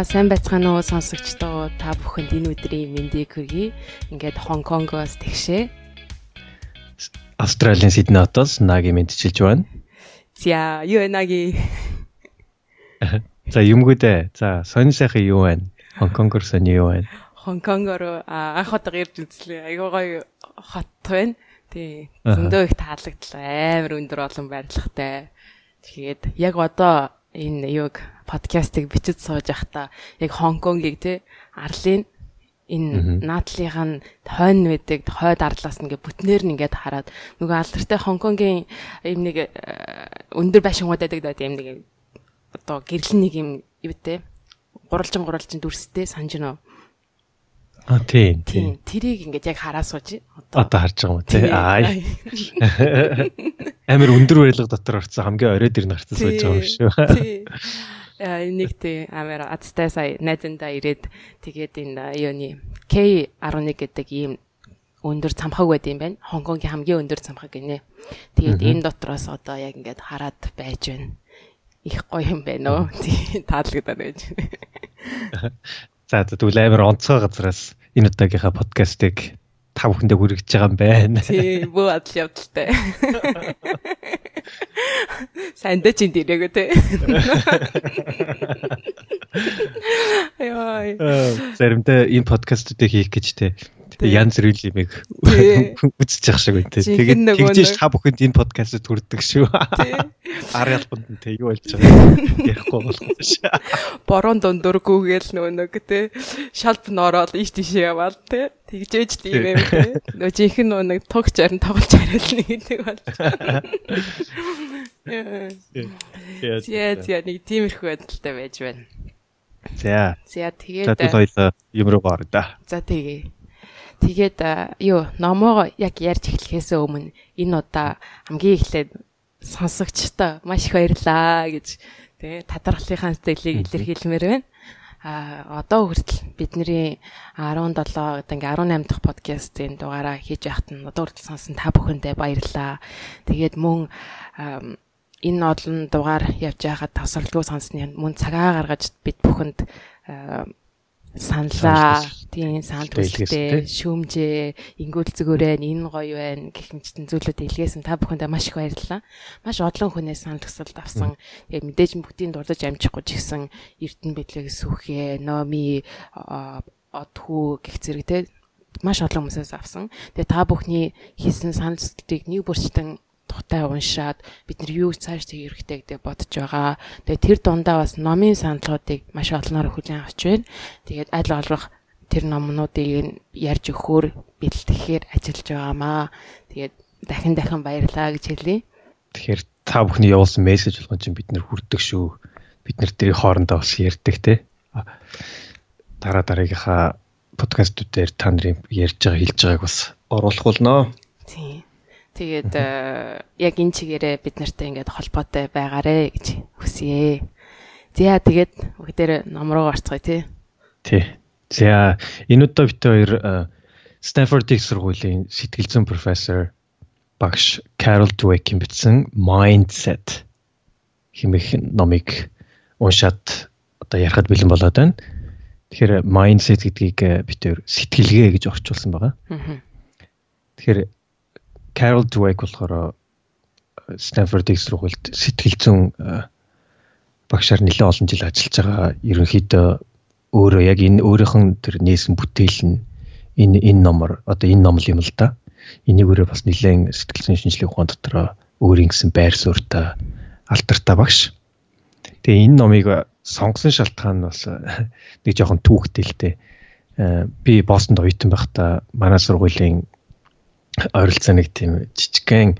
За сайн байцгаана уу сонсогчдоо та бүхэнд энэ өдрийн мэндийг хүргэе. Ингээд Хонконгоос тэгшээ. Австралийн Сидней хотоос Наги мэдчилж байна. За юу Наги? За юмгүүдээ. За сонь сайхан юу байна? Хонконгор сони юу байна? Хонконгоор анх удаа ирж үзлээ. Айгуу гоё хот байна. Тий. Зөндөө их таалагдлаа. Амар өндөр олон барилгатай. Тэгээд яг одоо энэ юг подкастыг бичиж сууж явахдаа яг Хонконгийг те арлын энэ наадлынх нь хойно байдаг хойд арлаас ингээ бүтнээр нь ингээд хараад нөгөө алдартай Хонконгийн юм нэг э, өндөр байшингууд байдаг даа тийм нэг одоо гэрлэн нэг юм юу те гуралжин гуралжин дүрстэй санаж нөө А тийм тийм тэрийг ингээд яг хараа сууж одоо. Харж байгаа юм тий аа амар өндөр барилга дотор орсон хамгийн оройд ирнэ гарцсан сууж байгаа юм шүү нэг тий амар азтай сая найзандаа ирээд тэгээд энэ юуны K11 гэдэг ийм өндөр цамхаг байд юм байна. Хонконгийн хамгийн өндөр цамхаг гинэ. Тэгээд энэ дотроос одоо яг ингээд хараад байж байна. Их гоё юм байна уу? Тий таалагдаад байж. За тэгвэл амар онцгой газараас энэ удаагийнхаа подкастыг та бүхэндээ хүргэж байгаа юм байна. Тий, бүү адал явдалтай. Сайн дэ чин дээрээ тэ. Яа. Заримдаа энэ подкастуудыг хийх гэж те янз бүрийн үзэж явах шиг байна те. Тэгээд тэгжээш та бүхэнд энэ подкастд хүрдэг шүү. Ар ялбанд нь те юу болж байгаа ярихгүй болох ш. Борон дундургүйгээл нөгөө нэг те шалб нороод иш тишээ яваал те. Тэгжээж тийм юм те. Нөгөө жинхэнэ нөгөө нэг тугч арин тоглож хараална гэдэг бол. Яа, яа нэг тиймэрхүү байдалтай байж байна. За. За тэгээд За тэгвэл хоёлаа юм руу гоор да. За тэгээ. Тэгээд юу номоо яг ярьж эхлэхээс өмнө энэ удаа хамгийн эхлээд сонсогчтой маш их баярлаа гэж тэгээ тадархлынхаа сэтгэлийг илэрхийлмээр байна. А одоо хүртэл бидний 17 одоо ингээ 18 дахь подкастын дугаараа хийж яхад нь одоо хүртэл сонсон та бүхэндээ баярлаа. Тэгээд мөн энэ олон дугаар явж байхад тасралтгүй сонссны мөн цагаа гаргаж бид бүхэнд саналаа. Тийм санал хүсэлтэй шүүмжээ ингүүл зүгөөрэй энэ гоё байна гэх мэтэн зүйлүүд илгээсэн. Та бүхэндээ маш их баярлалаа. Маш олон хүнээс санал хүсэлт авсан. Тэгээ мэдээж бүгдийг дурдж амжихгүй ч гэсэн Эрдэнэ бидлэг сүхээ, Номи, Одхүү гэх зэрэг те. Маш олон хүмүүсээс авсан. Тэгээ та бүхний хийсэн санал хүсэлтийг нэг бүрчтэн тухтай уншаад бид нар юу цааш тэг хэрэгтэй гэдэг бодож байгаа. Тэгээ тэр дундаа бас номын саналуудыг маш олноор хүлээн авч байна. Тэгээд аль олох тэр номнуудыг ярьж өгөхөөр бэлтгэхээр ажиллаж байгаамаа. Тэгээд дахин дахин баярлаа гэж хэлье. Тэгэхээр та бүхний явуулсан мессеж болгон чинь бид нэр хүрдэг шүү. Бид нэр тэрийг хоорондоо бас ярьдаг те. Дараа дараагийнхаа подкастуудаар та нарын ярьж байгаа хэлж байгааг бас оруулах болно. Тийм. Тэгээд э, яг энэ чигээрээ бид нартай ингээд холбоотой байгаарэ гэж хүсье. За тэгээд бүгдээр ном руу гарцгаая тий. Тий. За энэ удаа бид хоёр Stanford их сургуулийн сэтгэл зүйн профессор багш Carol Dweck-ийн бичсэн Mindset хэмээх номыг уншаад одоо ярихад бэлэн болоод байна. Тэгэхээр mindset гэдгийг бид хоёр сэтгэлгээ гэж орчуулсан байгаа. Тэгэхээр Carol Dweck болохоор Stanford их сургуульд сэтгэл зүйн багшаар нэлээд олон жил ажиллаж байгаа. Ерөнхийдөө өөрөө яг энэ өөрийнх нь тэр нээсэн бүтээл нь энэ энэ номор одоо энэ ном юм л да. Энийг өөрөө бас нэлээд сэтгэл зүйн шинжилгээ ухаан дотор өөрийн гэсэн байр суурьтай алдартай багш. Тэгээ энэ номыг сонгосон шалтгаан нь бас нэг жоохон түүхтэй л дээ. Би Бостонд оюутан байхдаа манай сургуулийн ойролцоо нэг тийм жижигхэн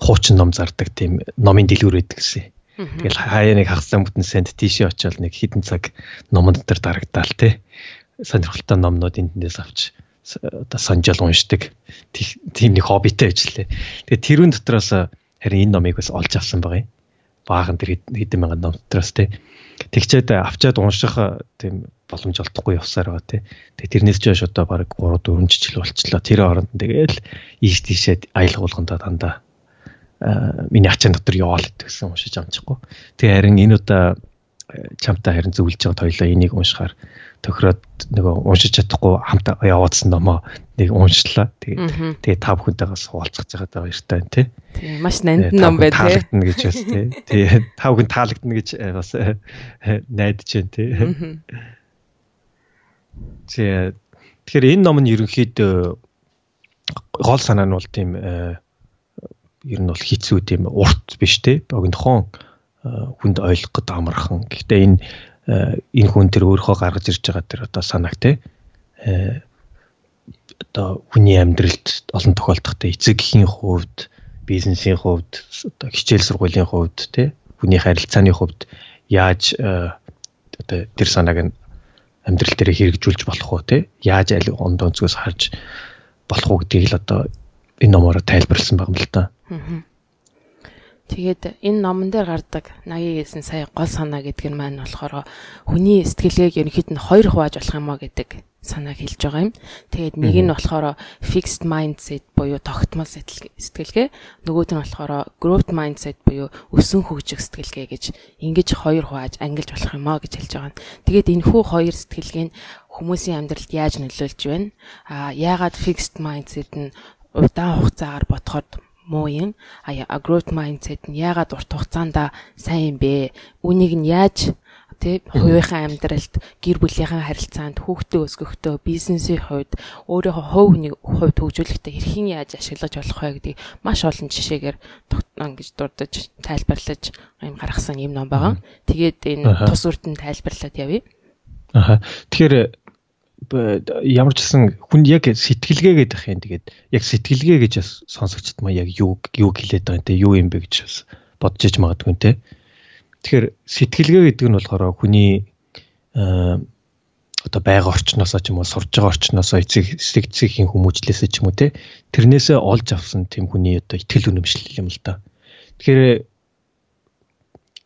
хуучин ном зардаг тийм номын дэлгүүр байдаг гэсэн. Тэгэл хаяа нэг хагасан бүтэн санд тийшээ очиод нэг хідэн цаг номон дотор дарагдаал те. Сонирхолтой номнууд эндээс авч одоо санжаал уншдаг. Тийм нэг хоббитэй ажиллаа. Тэгээ тэрүүн дотроос харин энэ номыг бас олж авсан байгаа юм. Баахан тэр хэдэн мянган ном дотроос те. Тэгчээд авчаад унших тийм боломж олдохгүй явсаар байгаа тий. Тэгээ тэрнээс ч хойш одоо баг 3 4 жил болчлоо. Тэр оронд тэгээл ийш тийшээ аялал болгондоо дандаа миний ачаан дотор яваал гэдгсэн уншиж амжихгүй. Тэгээ харин энэ удаа чамтай харин зөвлөж байгаа хоёлоо энийг уншихаар тохироод нөгөө уншиж чадахгүй хамт яваадсан номоо нэг уншлаа. Тэгээд тэгээд та бүхэнтэйгээ суулцах жагаад байгаа баяртай байна тий. Тийм маш нандин ном бай тий. Таалагдана гэж бас тий. Тэгээд та бүхэн таалагдана гэж э, бас э, найдаж байна тий. Тэгэхээр энэ ном нь ерөнхийдөө гол санаа нь бол тийм ер нь бол хэцүү тийм урт биш те. Богинохон хүнд ойлгоход амархан. Гэхдээ энэ энэ хүн тэр өөрөө гаргаж ирж байгаа тэр одоо санааг те. Одоо хүний амьдралд олон тохиолдолд эцэгхийн хувьд, бизнесийн хувьд, одоо хичээл сургуулийн хувьд те. Хүний харилцааны хувьд яаж одоо тэр санааг нь амьдрал дээр хэрэгжүүлж болох уу те? Яаж аль онд онцгоос харж болох уу гэдгийг л одоо энэ номоор тайлбарлсан байгаа юм л та. Тэгээд энэ номон дээр гардаг 89 сая гол санаа гэдэг нь маань болохоор хүний сэтгэлгээг ерөнхийд нь хоёр хувааж болох юм а гэдэг санааг хэлж байгаа юм. Тэгээд нэг нь болохоор fixed mindset буюу тогтмол сэтгэлгээ, нөгөөд нь болохоор growth mindset буюу өсөн хөгжих сэтгэлгээ гэж ингэж хоёр хувааж ангилж болох юм а гэж хэлж байгаа. Тэгээд энэ хүү хоёр сэтгэлгээ нь хүмүүсийн амьдралд яаж нөлөөлж байна? А яагаад fixed mindset нь удаан хугацаагаар бодоход муу юм. А growth mindset нь яагаад урт хугацаанд сайн юм бэ? Үнийг нь яаж тий хувийнхаа амьдралд гэр бүлийнхаа харилцаанд хүүхдээ өсгөхдөө бизнесийн хувьд өөрийнхөө хувь хүний хувьд хөгжүүлэхдээ хэрхэн яаж ашиглаж болох вэ гэдгийг маш олон жишээгээр ингэж дурдж тайлбарлаж юм гаргасан юм ном байгаа. Тэгээд энэ тус үрдэн тайлбарлаад явъя. Аха. Тэгэхээр ямар ч гэсэн хүн яг сэтгэлгээ гэдэг юм тэгээд яг сэтгэлгээ гэж бас сонсогчд маа яг юу юу хэлээд байгаа юм те юу юм бэ гэж бас бодож иж магадгүй те тэгэхээр сэтгэлгээ гэдэг нь болохоор хүний одоо байга орчноосоо ч юм уу сурж байгаа орчноосоо эцэг эцэгхийн хүмүүжлээсээ ч юм уу те тэрнээсээ олж авсан тийм хүний одоо итгэл үнэмшил юм л да тэгэхээр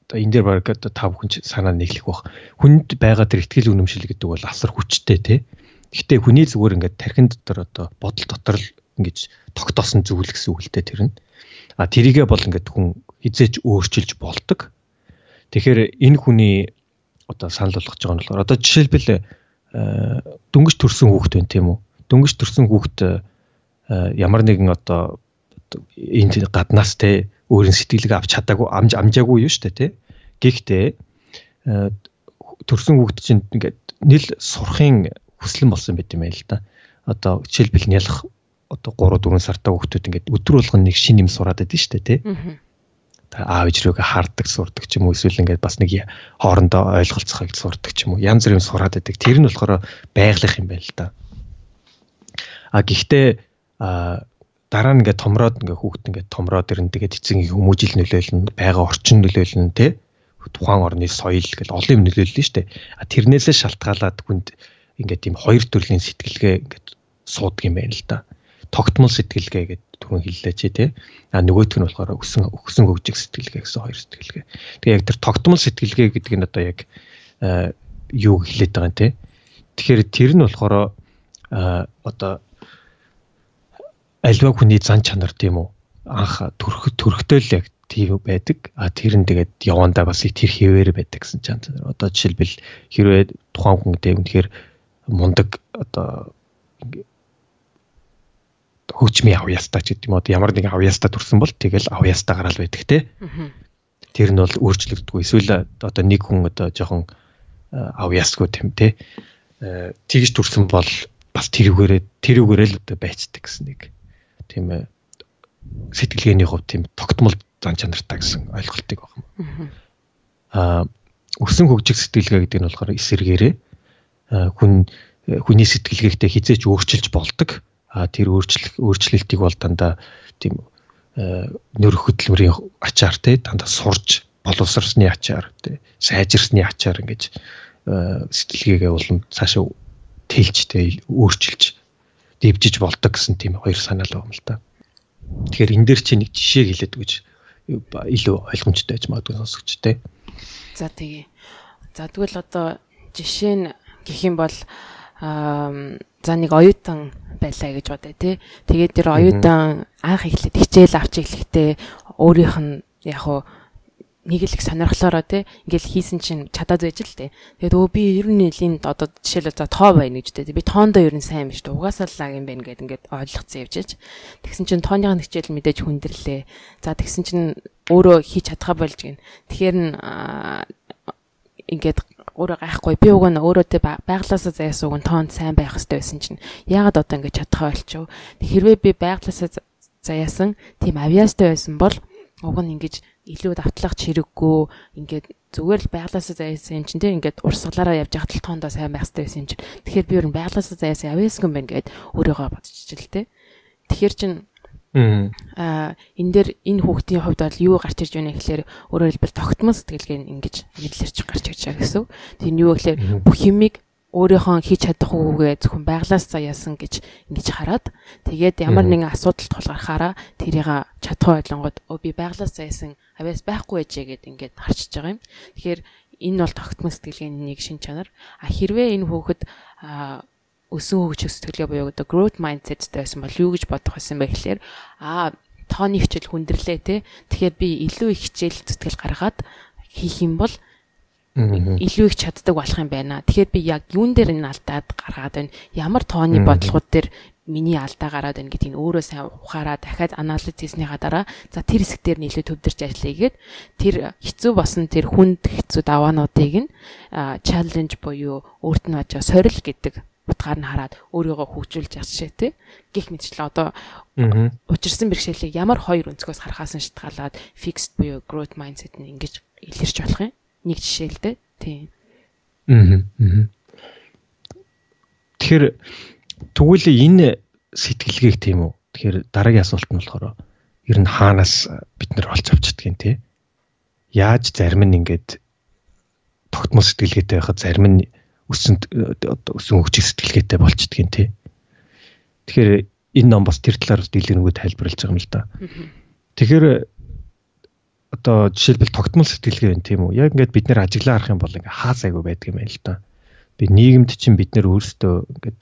одоо энэ дээр баг одоо та бүхэн ч санаа нэглэх бах. Хүнд байгаа тэр ихтгэл үнэмшил гэдэг бол асар хүчтэй тий. Гэхдээ хүний зүгээр ингээд тархин дотор одоо бодол дотор л ингэж тогтоосон зүйл гэсэн үг л дээ тэр нь. А тэрийгэ бол ингээд хүн хизээч өөрчилж болдог. Тэгэхээр энэ хүний одоо санал болгож байгаа нь болохоор одоо жишээлбэл э, дөнгөж төрсэн хүүхэд байна тийм үү? Дөнгөж төрсэн хүүхэд э, ямар нэгэн одоо энэ гаднаас те өөрийн сэтгэлгээ авч чадаагүй амж амжаагүй юу штэ тий. Гэхдээ э, төрсөн хүүхд чинь ингээд нэл сурахын хүслэн болсон байт юм байл л да. Одоо жишээлбэл нялх одоо 3 4 сартаа хүүхдүүд ингээд өдөр болгон нэг шин юм сураад байдаг штэ тий. Аав ээж рүүгээ хардаг сурдаг ч юм уу эсвэл ингээд бас нэг хоорондоо ойлголцохыг сурдаг ч юм уу янз бүрийн сураад байдаг. Тэр нь болохоор байгалах юм байна л да. А гэхдээ дараа нь ингээд томроод ингээд хүүхд ингээд томроод ирэн тэгээд эцэг хүмүүжил нөлөөлнө, байга орчин нөлөөлнө те тухайн орны соёл гэл олон юм нөлөөлнө шүү дээ. А тэрнээсээ шалтгаалаад хүнд ингээд тийм хоёр төрлийн сэтгэлгээ ингээд суудаг юм байна л да. Тогтмол сэтгэлгээ гэдэг түрүүн хэллээ чи те. А нөгөөх нь болохоор өсөн өсөн хөгжих сэтгэлгээ гэсэн хоёр сэтгэлгээ. Тэгээ яг тэр тогтмол сэтгэлгээ гэдэг нь одоо яг юу хэлээд байгаа юм те. Тэгэхээр тэр нь болохоор одоо альва хүний зан чанар тийм үү анх төрөх төрөхтэй л яг тийм байдаг. А тэр нь тэгээд явандаа бас тэр хэвээр байдаг гэсэн чанар. Одоо жишээлбэл хэрвээ тухайн хүн дээр үнэхээр мундаг одоо хөгжмийн авьяастаа ч гэдэг юм одоо ямар нэгэн авьяастаа төрсэн бол тэгэл авьяастаа гараал байдаг те. Тэр нь бол өөрчлөгддөггүй. Эсвэл одоо нэг хүн одоо жоохон авьяасгүй тийм те. Тэгж төрсэн бол бас тэрүүгээрээ тэрүүгээрээ л одоо байцдаг гэсэн нэг тийм ээ сэтгэлгээний хувьд тийм тогтмол зан чанартай гэсэн ойлголтыг юм. Аа өсөн хөгжих сэтгэлгээ гэдэг нь болохоор эсэргээрээ хүн хүний сэтгэлгээхтэй хизээч өөрчилж болдог. Тэр өөрчлөлт өөрчлөлтийг бол дандаа тийм нөр хөдөлмөрийн ачаар те дандаа сурж боловсрсны ачаар те сайжирсны ачаар ингэж сэтгэлгээгээ улам цаашаа тэлж те өөрчилж дэвжиж болдог гэсэн тийм хоёр санаа л байгаа юм л да. Тэгэхээр энэ дээр чи нэг жишээ хэлээд гэж илүү ойлгомжтой байж магадгүй сонсогчтой. За тэгээ. За тэгвэл одоо жишээ нь гэх юм бол за нэг оюутан байлаа гэж бодъё тий. Тэгээд тэр оюутан анх эхлээд хичээл авч эхлэхдээ өөрийнх нь яг уу нэг л их сонирхлоороо те ингээл хийсэн чинь чадаад байж л те. Тэгээд өө би ер нь нэлийн одоо жишээлбэл за тоо байна гэж те. Би тоондоо ер нь сайн биш те. Угаасаа лаг юм байна гэд ингээд ойлгоцсон явж. Тэгсэн чинь тооныхын хичээл мэдээж хүндэрлээ. За тэгсэн чинь өөрөө хийж чадхаа болж гин. Тэгэхээр ингээд өөрөө гайхгүй би уг нь өөрөө тэ байглаасаа заяасан уг нь тоонд сайн байх хэрэгтэй байсан чинь яагаад одоо ингэж чадхаа болчихв. Хэрвээ би байглаасаа заяасан тийм авьяастай байсан бол уг нь ингэж илүү давтлагч хэрэггүй ингээд зүгээр л байглаасаа заяасан юм чинь тийм ингээд урсгалаараа явж хатал тоондоо сайн байх хэрэгтэй байсан юм чинь тэгэхээр би ер нь байглаасаа заяасан авьяасгүй юм байна гэд өөрийгөө бодчихжээ л тэ. Тэгэхээр чин Аа энэ дээр энэ хүүхдийн хувьд бол юу гарч ирж байна гэхээр өөрөөр хэлбэл тогтмол сэтгэлгээ ингэж мэдлэрч гарч ирж байгаа гэсэн. Тэр нь юу гэхээр бүх юмыг өөрийнхөө хийж чадах үгээ зөвхөн байглаас заяасан гэж ингэж хараад тэгээд ямар нэгэн асуудалд тулгархаараа тэрийг чадах ойлгонгод өө би байглаас заяасан авяас байхгүй байжээ гэд ингээд харчиж байгаа юм. Тэгэхээр энэ бол тогтмол сэтгэлгээний нэг шин чанар. А хэрвээ энэ хүүхэд өсөн хөгжих сэтгэлгээ буюу одоо growth mindsetтэй байсан бол юу гэж бодох байсан бэ гэхээр аа тооны хичээл хүндрэлээ те тэгэхээр би илүү их хичээл зүтгэл гаргаад хийх юм бол илүү их чаддаг болох юм байна. Тэгэхээр би яг юун дээр энэ алдаад гаргаад байна. Ямар тооны бодлогууд дээр миний алдаа гараад байна гэдгийг өөрөө сайн ухаараа дахиад анализ хийснийхаа дараа за тэр хэсэг дээр нийлээ төвдөрч ажиллая гэгээд тэр хэцүү босон тэр хүнд хэцүү даваануудыг нь чаленж буюу өөрт нь очоо сорил гэдэг утгаар нь хараад өөрийгөө хөгжүүлж ясшээ тий. Гих мэтчлээ одоо учирсан бэрхшээлийг ямар хоёр өнцгөөс харахаас нь шалтгаалаад fixed буюу growth mindset нь ингэж илэрч болох юм? Нэг жишээ л дээ тий. Аа тэгэхээр тэгвэл энэ сэтгэлгээг тийм үү? Тэгэхээр дараагийн асуулт нь болохоор ер нь хаанаас бид нар олж авчдаг юм те яаж зарим нь ингээд тогтмол сэтгэлгээтэй байхад зарим нь өссөн өссөн хөгжих сэтгэлгээтэй болчдгийн тий. Тэгэхээр энэ ном бас тэр талаар дэлгэрэнгүй тайлбарлаж байгаа юм л да. Тэгэхээр одоо жишээлбэл тогтмол сэтгэлгээ байна тийм үү? Яг ингээд бид нэр ажиглаа харах юм бол ингээ хаа сайгүй байдаг юм байна л да. Би нийгэмд чинь бид нэр өөрсдөө ингээд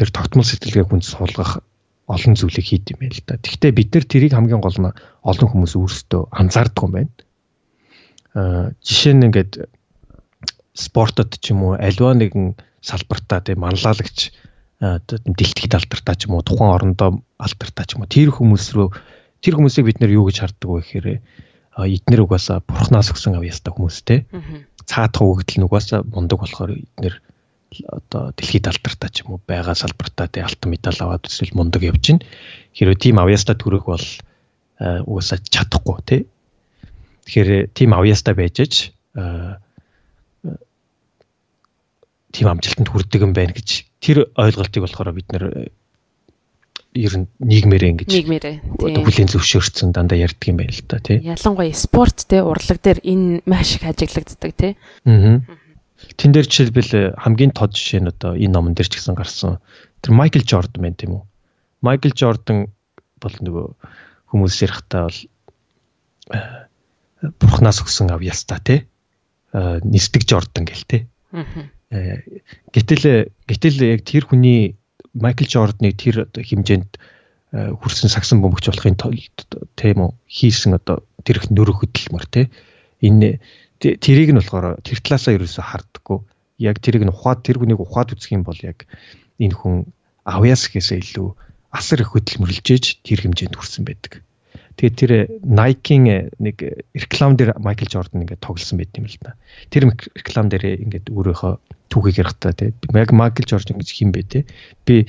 тэр тогтмол сэтгэлгээ хүнд суулгах олон зүйлийг хийд юм байна л да. Гэхдээ бид нар тэрийг хамгийн гол нь олон хүмүүс өөрсдөө анзаардаг юм байна. Аа жишээ нь ингээд спортод ч юм уу альва нэгэн салбартаа тийм манлайлагч дэлтгэд алдартаа ч юм уу тухайн орондоо алдартаа ч юм уу. Тэр хүмүүс рүү тэр хүмүүсийг бид нэр юу гэж харддаг вэ гэхээр эднэр угаасаа бурхнаас өгсөн авьяастай хүмүүс те цаатах өгдөл нь угаасаа мундаг болохоор эднэр одоо дэлхийд алдартай ч юм уу байгаа салбартаа тий алтан медаль аваад эсвэл мундаг явж гин. Хэрвээ тийм авьяастай төрөх бол угаасаа чадахгүй тий. Тэгэхээр тийм авьяастай байж аж тийм амжилтанд хүрдэг юм байна гэж тэр ойлголтыг болохоор бид нэр э, ер нь нийгмээрээ ингэж хүлийн зөвшөөрсөн дандаа ярьдаг юм байна л да тий. Ялангуяа спорт те урлаг дээр энэ маш их ажиглагддаг тий. Аа. Тэн дээр жишээлбэл э, хамгийн тод жишээ нь одоо энэ номон дээр ч гэсэн гарсан. Тэр Майкл Жордан байна тийм үү? Майкл Жордан бол нөгөө хүмүүс ярихтаа бол э, бурхнаас өгсөн авьяастаа тий. Нисдэг Жордан гэл тий. Аа Гэтэл гэтэл яг тэр хүний Майкл Жордны тэр хэмжээнд хүрсэн сагсан бөмбөгч болохын тулд тийм үү хийсэн одоо тэр их нөр хөдөлмөр тий энэ тэрийг нь болохоор тэр талаасаа ерөөсө харддаггүй яг тэрийг нь ухаад тэр хүнийг ухаад үзэх юм бол яг энэ хүн авьяас гэхээсээ илүү асар их хөдөлмөрлж ээж тэр хэмжээнд хүрсэн байдаг. Тэгээд тэр Nike-ийн нэг реклам дээр Майкл Жордан ингээд тоглосон байт юм л да. Тэр реклам дээр ингээд өөрөөхөө түүхийг ярихтаа тий. Майкл Жордан гэж хин бэ тий. Би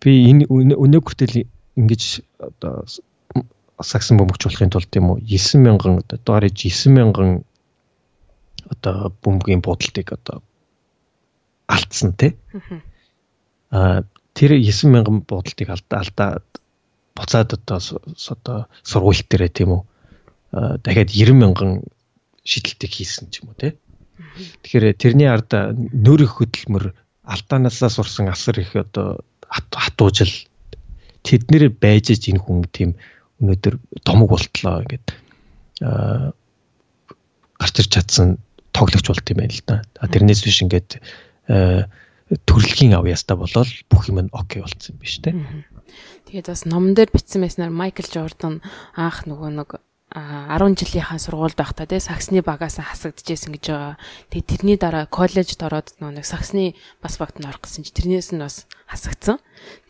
би энэ өнөө хүртэл ингэж одоо саксан бөмбөгч болохын тулд тийм үү 9000 одоо доорж 9000 одоо бөмбөгийн буудалтыг одоо алдсан тий. Аа тэр 9000 буудалтыг алдаа буцаад одоо одоо сургууль дээрээ тийм үү дахиад 90 мянган шидэлтийг хийсэн ч юм уу тий. Тэгэхээр тэрний ард нөр хөдөлмөр алдаанаасаа сурсан асар их одоо хатуужил тэднэр байж ич энэ хүн тийм өнөөдөр томог болтлоо ингээд гарч ирч чадсан тоглогч болт юм байна л да. Тэрнээс биш ингээд төрөлхийн авьяастаа болол бүх юм нь окей болцсон юм биш үү? Тэгээд бас номон дээр бичсэн байснаар Майкл Жордан анх нөгөө нэг 10 жилийнхаа сургуульд байхдаа тий саксны багаас хасагдчихсэн гэж байгаа. Тэгээ тэрний дараа коллежд ороод нэг саксны бас багт нь орох гэсэн чи тэрнээс нь бас хасагдсан.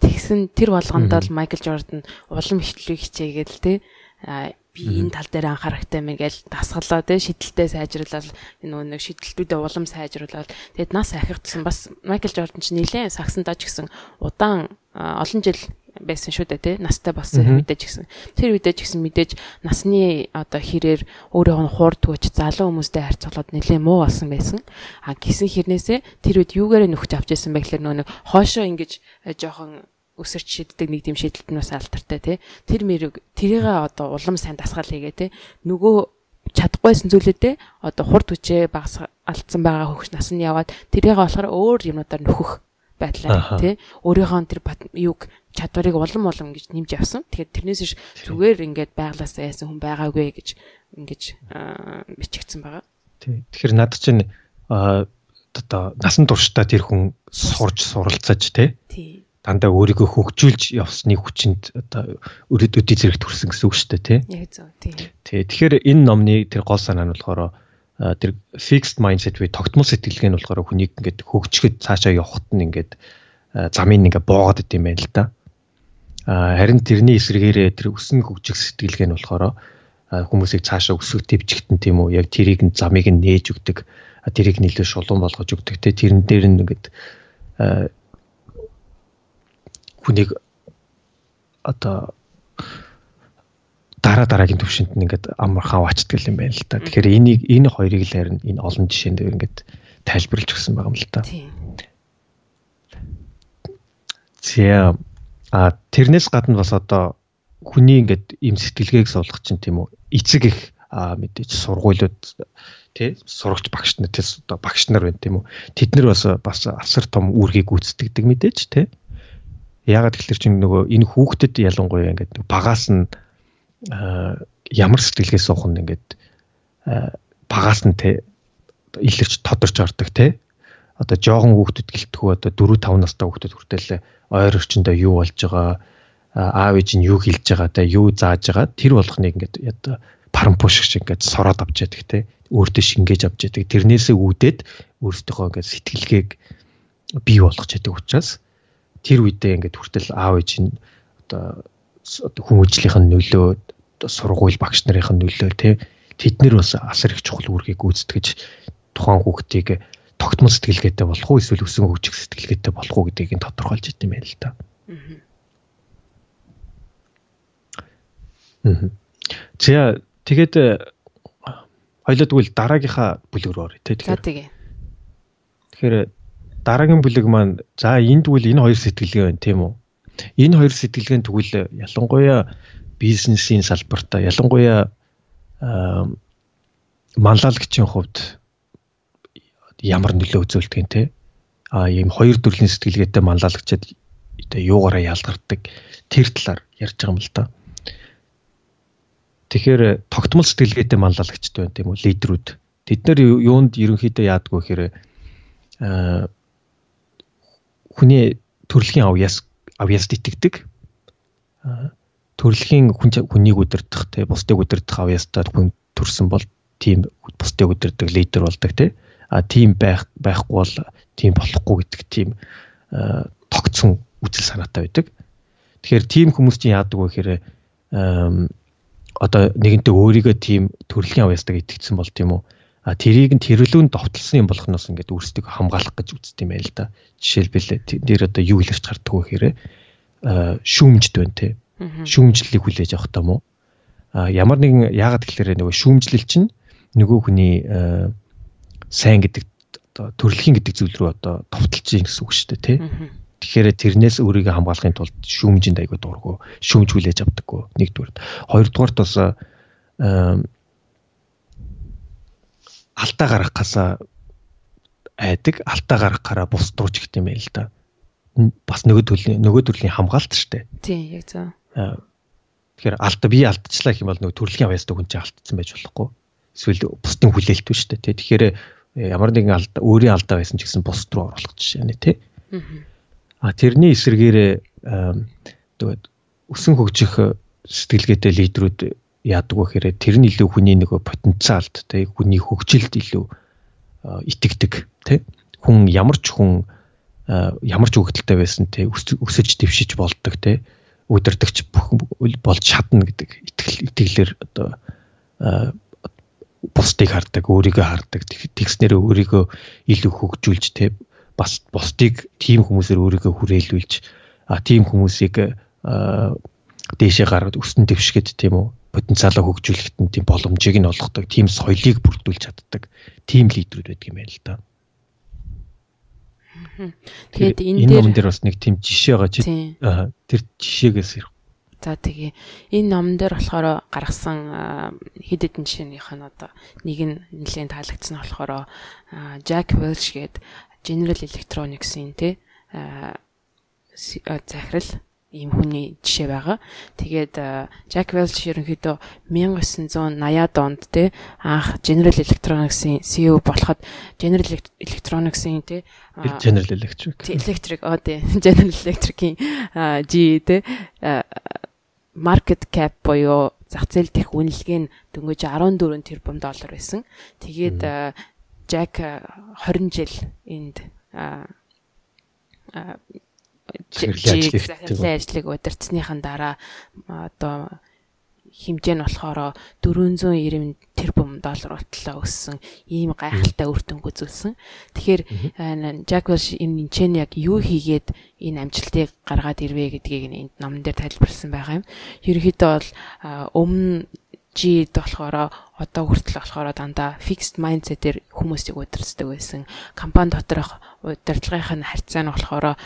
Тэгсэн тэр болгонд л Майкл Жордан улам ихтлэг хичээгээл тий би энэ тал дээр анхаарахтай мэн гэж дасгалаа тий шидэлтэй сайжруулаад энэ нэг шидэлтүүдээ улам сайжруулаад тэгэд нас ахигдсан бас Майкл Жордан ч нэлээд саксандаа ч гэсэн удаан олон жил байсан шүү дээ тий настай болсон үедээ ч гэсэн. Тэр үедээ ч гэсэн мэдээж насны одоо хэрээр өөрийнхөө нь хуурдгүйч залуу хүмүүстэй харьцуулаад нэлээд муу болсон байсан. А гисэн хэрнээсээ тэр үед юугаараа нөхч авч ирсэн бэ гэхээр нөө нэг хоошоо ингэж э, жоохон өсөрч шиддэг нэг тийм шийдэлт нь бас алдартай тий тэр мэрэг тэрийгээ одоо улам сайн дасгал хийгээ тий нөгөө чадахгүйсэн зүйлүүдээ одоо хурд хүчээ багас алдсан байгаа хөвч нас нь яваад тэрийгээ болохоор өөр юмудаар нөхөх байдлаар тий өөрийнхөө тэр юг чадварыг улам улам ингэж нэмж явсан. Тэгэхээр тэрнээс ш зүгээр ингээд байглаасаа яасан хүн байгаагүй гэж ингэж бичигдсэн байгаа. Тий. Тэгэхээр над чинь одоо насан туршдаа тэр хүн сурж суралцаж тий. Дандаа өөрийгөө хөгжүүлж явсны хүчинд одоо өрөөдүүдийн зэрэгт хүрсэн гэсэн үг шүү дээ тий. Яг зөв тий. Тий. Тэгэхээр энэ номны тэр гол санаа нь болохоор тэр fixed mindset буюу тогтмол сэтгэлгээ нь болохоор хүнийг ингээд хөгжөхөд цаашаа явахт нь ингээд замын ингээд боогод идэм байл л да. Харин тэрний эсрэгээрээ тэр өсөн хөгжих сэтгэлгээ нь болохоор хүмүүсийг цаашаа өсгөх дэвжигтэн тийм үү яг тэрийг нь замыг нь нээж өгдөг тэрийг нэлээд шулуун болгож өгдөг те тэрэн дээр нь ингээд хүнийг одоо дараа дараагийн төвшөнд нь ингээд амархан аваачдаг юм байна л да. Тэгэхээр энийг энэ хоёрыг л харин энэ олон жишээн дээр ингээд тайлбарлаж өгсөн байгаа юм л да. Тийм. А тэрнээс гадна бас одоо хүний ингээд им сэтгэлгээг суулгах чинь тийм үү эцэг их мэдээж сургуулиуд тий сурагч багш нар тий багш нар байна тийм үү тэд нар бас бас асар том үүргийг гүйцэтгэдэг мэдээж тий яагаад гэхэлэр чинь нөгөө энэ хүүхдэд ялангуяа ингээд багаас нь ямар сэтгэлгээ суух нь ингээд багаас нь тий илэрч тодорч ордог тий одоо жоохон хүүхдэд гэлтгүү одоо 4 5 настай хүүхдэд хүртэл ойр орчиндөө юу болж байгаа аав ээж нь юу хэлж байгаа та юу зааж байгаа. Тэр болгоныг ингээд одоо парампуш шиг ингээд сороод авч яадаг те. Өөртөө шингээж авч яадаг. Тэрнээсээ үүдээд өөртөөхөө ингээд сэтгэлгээг бий болгож яадаг учраас тэр үедээ ингээд хүртэл аав ээж нь одоо хүмүүжлийнх нь нөлөө сургууль багш нарын нөлөө те тэд нар бас асар их чухал үүргийг гүйцэтгэж тухайн хүүхдийг тогтмол сэтгэлгээтэй болох уу эсвэл өсөн хөгжих сэтгэлгээтэй болох уу гэдгийг нь тодорхойлж идэм байл л да. Аа. За тэгээд хоёлоо тэгвэл дараагийнхаа бүлэг рүү оръё тий. За тэгээ. Тэгэхээр дараагийн бүлэг маань за энд тэгвэл энэ хоёр сэтгэлгээ байна тийм үү? Энэ хоёр сэтгэлгээ нь тэгвэл ялангуяа бизнесийн салбартаа ялангуяа манлайлагчийн хувьд ямар нөлөө үзүүлдэг юм те а ийм хоёр төрлийн сэтгэлгээтэй манлайлагчид одоо юугаараа ялгардаг тэр талаар ярьж байгаа юм л да. Тэгэхээр тогтмол сэтгэлгээтэй манлайлагчд байна тийм үү лидерүүд. Тэд нар юунд ерөнхийдөө яадгүй а хүний төрөлхийн авьяас авьяаст итгэдэг. Төрөлхийн хүнийг удирдах те бусдыг удирдах авьяастай хүн төрсэн бол тийм бусдыг удирдах лидер болдог те а тийм байх байхгүй бол тийм болохгүй гэдэг тийм тогтсон үзэл санаатай байдаг. Тэгэхээр тийм хүмүүс чинь яадаг вэ гэхээр одоо нэгэнтээ өөрийгөө тийм төрөлхийн авьяастайг итгэсэн бол тийм үү тэрийг нь тэрвлүүнд довтлсон юм болохноос ингээд өөрсдөө хамгаалах гэж үздэг юм байл да. Жишээлбэл тэр одоо юу илэрч гардаг вэ гэхээр шүүмжд байна те. Шүүмжлэлийг хүлээж авах таа мó. Ямар нэгэн яагаад гэхээр нөгөө шүүмжлэл чинь нөгөө хүний сайн гэдэг одоо төрөлхийн гэдэг зүйл рүү одоо товтлж ийн гэсэн үг шүү дээ тий. Тэгэхээр тэрнээс өөрийгөө хамгаалахын тулд шүүмжинд айгуу дургу шүүмж хүлээж авдаггүй нэгдүгээр. Хоёрдугаарт бас алдаа гаргахаасаа айдаг алдаа гаргахаараа бус дууч гэх юм байл да. Бас нөгөө төрлийн нөгөө төрлийн хамгаалт дээ. Тийм яг зөв. Тэгэхээр алдаа би алдчихлаа гэх юм бол нөгөө төрлийн авьяастай хүн чинь алдсан байж болохгүй. Эсвэл бусдын хүлээлт биш шүү дээ. Тэгэхээр ямар нэгэн алдаа өөрийн алдаа байсан ч гэсэн бусд руу оруулах жишээ нэ тий. А тэрний эсрэгээрээ тэгээд өсөн хөгжих сэтгэлгээтэй лидерүүд яадаг гэхээр тэр нь илүү хүний нөгөө потенциалд те хүний хөгжилд илүү итгэдэг те хүн ямар ч хүн ямар ч хөгжилтэй байсан те өсөж дэвшиж болдог те удирдахч болж чадна гэдэг итгэл итгэлээр одоо бусдыг хардаг, өөрийгөө хардаг. Тэгснээр өөрийгөө илүү хөгжүүлж те бас бусдыг тийм хүмүүсээр өөрийгөө хүрээлүүлж а тийм хүмүүсийг дээшээ гаргаад өснө дэвшгэд тийм үү потенциалаа хөгжүүлэхэд нь тийм боломжийг нь олгодог, тийм соёлыг бүрдүүлж чаддаг тийм лидерүүд байдаг юм байна л да. Тэгээд энэ дээр энэ дээр бас нэг тийм жишээ байгаа чи тэр жишээгээс ярих. За тэгээ энэ номон дээр болохоор гаргасан хэд хэдэн жишээнийх нь одоо нэг нь нэлээд таалагдсан болохоор Jack Welch гээд General Electronics-ийн тий захирал ийм хүний жишээ байгаа. Тэгээд Jack Welch ерөнхийдөө 1980-аад онд те анх General Electronics-ийн CEO болоход General Electronics-ийн те General Electric. Electric оо те General Electric-ийн G те market cap буюу зах зээл дэх үнэлгээ нь дөнгөж 14 тэрбум доллар байсан. Тэгээд Jack 20 жил энд захирлын ажлыг удирцсныхан дараа одоо хэмжээ нь болохоор 490 тэрбум доллар болтлоо өссөн ийм гайхалтай үр дүнг үзүүлсэн. Тэгэхээр Jack Welch энэ энэ яг юу хийгээд энэ амжилтыг гаргаад ирвэ гэдгийг энд номон дээр тайлбарлсан байгаа юм. Ерөнхийдөө бол өмнө G-д болохоор одоо хүртэл болохоор дандаа fixed mindset-ээр хүмүүсийг удирддаг байсан. Компани доторх удирдлагын харьцаа нь болохоор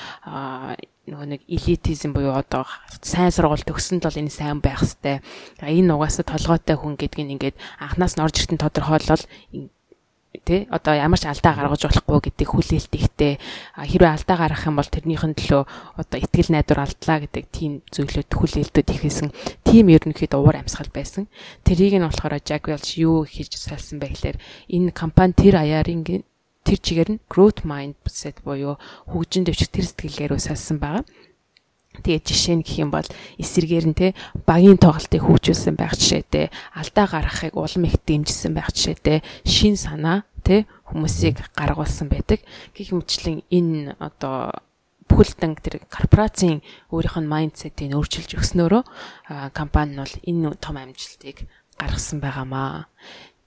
нөгөө нэг элитизм буюу одоо сайн сургууль төгсөнд бол энэ сайн байх хэвээр. Энэ угаасаа толгойтой хүн гэдгийг ингээд анханаас нь орж иртэн тодорхойлол тий одоо ямар ч алдаа гаргаж болохгүй гэдэг хүлээлт ихтэй хэрвээ алдаа гаргах юм бол тэрнийхэн төлөө одоо ихтгэл найдвар алдлаа гэдэг тийм зүйлүүд хүлээлтүүд ихсэн тийм ерөнхийд уур амьсгал байсан. Тэрийг нь болохоор Jack Welch юу хийж салсан бэ гэхээр энэ компани тэр аяарын тэр чигээр нь growth mindset буюу хөгжин дэвших тэр сэтгэлгээрөө салсан байгаа Тэгээд жишээ нь гэх юм бол эсэргээр нь те багийн тоглолтыг хөгжүүлсэн байх жишээтэй алдаа гаргахыг улам их дэмжсэн байх жишээтэй шин санаа те хүмүүсийг гаргуулсан байдаг. Гэх мэтлэн энэ одоо бүхэлдэн тэр корпорацийн өөрийнх нь майндсетийг өөрчилж өгснөөрөө компани нь бол энэ том амжилтыг гаргасан байгаамаа.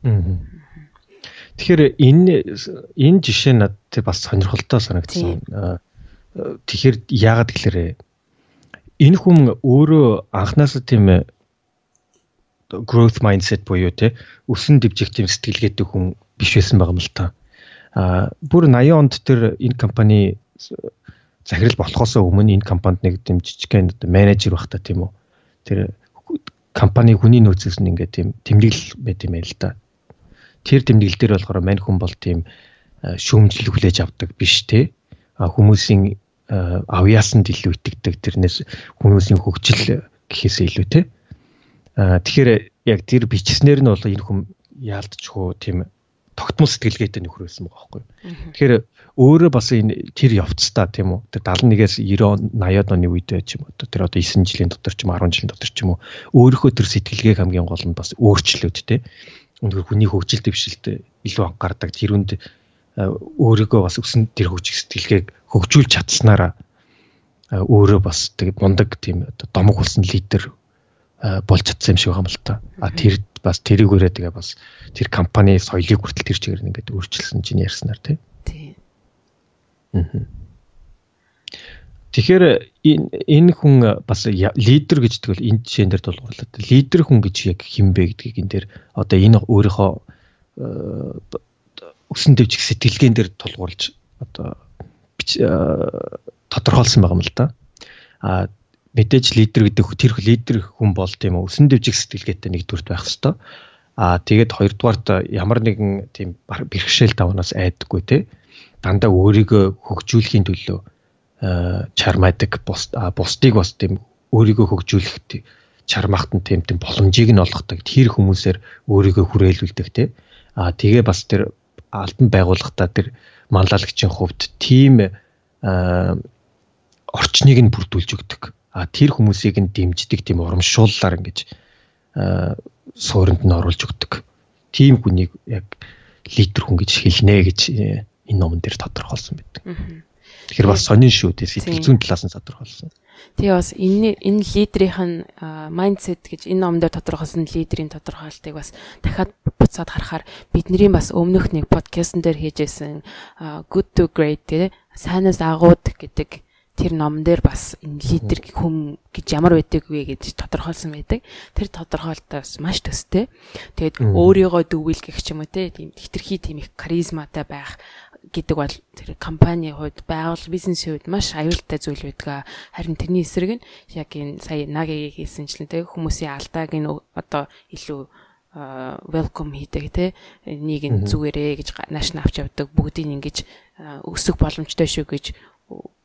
Тэгэхээр энэ энэ жишээ надад бас сонирхолтой санагдсан. Тэгэхээр яагаад гэхээр энэ хүн өөрөө анханасаа тийм э, growth mindset буюу те өсөн дэвжих тийм сэтгэлгээтэй хүн биш байсан байгаа юм л та. А бүр 80 онд тэр энэ компани захирал болохоос өмнө энэ компанид нэг тийм жижигхэн менежер байх та тийм үү. Тэр компани хүний нөөцөөс нь ингээд тийм тэмдэглэл байт юм байл та. Тэр тэмдэглэл дээр болохоор мань хүн бол тийм шүүмжлэл хүлээж авдаг биш те. Хүмүүсийн Э, авьяасанд илүү итгэдэг тэрнээс хүмүүсийн хөгжил гэхээсээ илүү те. Аа тэгэхээр яг тэр бичснээр нь бол энэ хүн яалтчгүй тийм тогтмол сэтгэлгээтэй нөхөр байсан байгаа байхгүй. Тэгэхээр өөрөө бас энэ тэр явцдаа тийм үү. Тэр 71-ээс 90 80-аад оны үед ч юм уу тэр одоо 9 жилийн дотор ч юм 10 жилийн дотор ч юм уу өөрийнхөө тэр сэтгэлгээг хамгийн гол нь бас өөрчлөөд те. Өндөр хүний хөгжил дэвшилт илүү анхаардаг. Тэрүнд өөрийгөө бас өсөн тэр хөгжих сэтгэлгээг хөгжүүлж чадсанараа өөрөө бас тэг мундаг тийм оо домог болсон лидер болж чадсан юм шиг байгаа юм л та. А тэр бас тэрийгээрээ тэгээ бас тэр компани соёлыг хүртэл тэр чигээр ингээд өөрчилсөн чинь ярьснаар тий. Тий. Тэгэхээр энэ энэ хүн бас лидер гэж тэгвэл энэ жишээн дээр тулгуурлаад лидер хүн гэж яг хин бэ гэдгийг энэ дээр одоо энэ өөрийнхөө өсөн дэвжих сэтгэлгээн дээр тулгуурлаж одоо тодорхойлсон байгаа юм л да. А мэдээж лидер гэдэг тэр лидер хүн бол тийм үү өсөн дэвжих сэтгэлгээтэй нэгдүгürt байх хэвээр. А тэгээд хоёрдугаарт ямар нэгэн тийм бэрхшээл давнаас айдаггүй те дандаа өөрийгөө хөгжүүлэхийн төлөө чармаадаг бус бусдыг бас тийм өөрийгөө хөгжүүлэх чармахт нь тийм тийм боломжийг нь олгодог тэр хүмүүсээр өөрийгөө хүрээлүүлдэг те а тэгээ бас тэр албан байгууллагата тэр манлайлагчийн хувьд тийм орчныг нь бүрдүүлж өгдөг. А тэр хүмүүсийг нь дэмждэг тийм урамшууллаар ингэж суурьнд нь оруулж өгдөг. Тийм хүнийг яг лидер хүн гэж хэлнэ гэж э, энэ номон дээр тодорхойлсон байдаг. Тэгэхээр бас сонин шүү дээ сэтгэл зүйн талаас нь тодорхойлсон. Тэгээ бас энэ энэ лидерийнх нь майндсет гэж энэ номдэр тодорхойлсон лидерийн тодорхойлтыг бас дахиад буцаад харахаар бидний бас өмнөх нэг подкастн дээр хийжсэн good to great тэгээ сайнаас агууд гэдэг тэр номон дээр бас лидер хүм гэж ямар байдаг вэ гэж тодорхойлсон байдаг. Тэр тодорхойлтоос маш төстэй. Тэгээд өөрийгөө дүүвэл гэх ч юм уу те тийм хитрхи тийм их каризматай байх гэдэг бол тэр компани хувьд байгууллага бизнесийн хувьд маш аюултай зүйл байдаг. Харин тэрний эсрэг нь яг энэ сая наги хийсэнчлэн те хүмүүсийн алдааг нь одоо илүү welcome хийдэг те энийг нь зүгээрээ гэж нааш нь авч явдаг бүгдийг ингэж өсөх боломжтой шүү гэж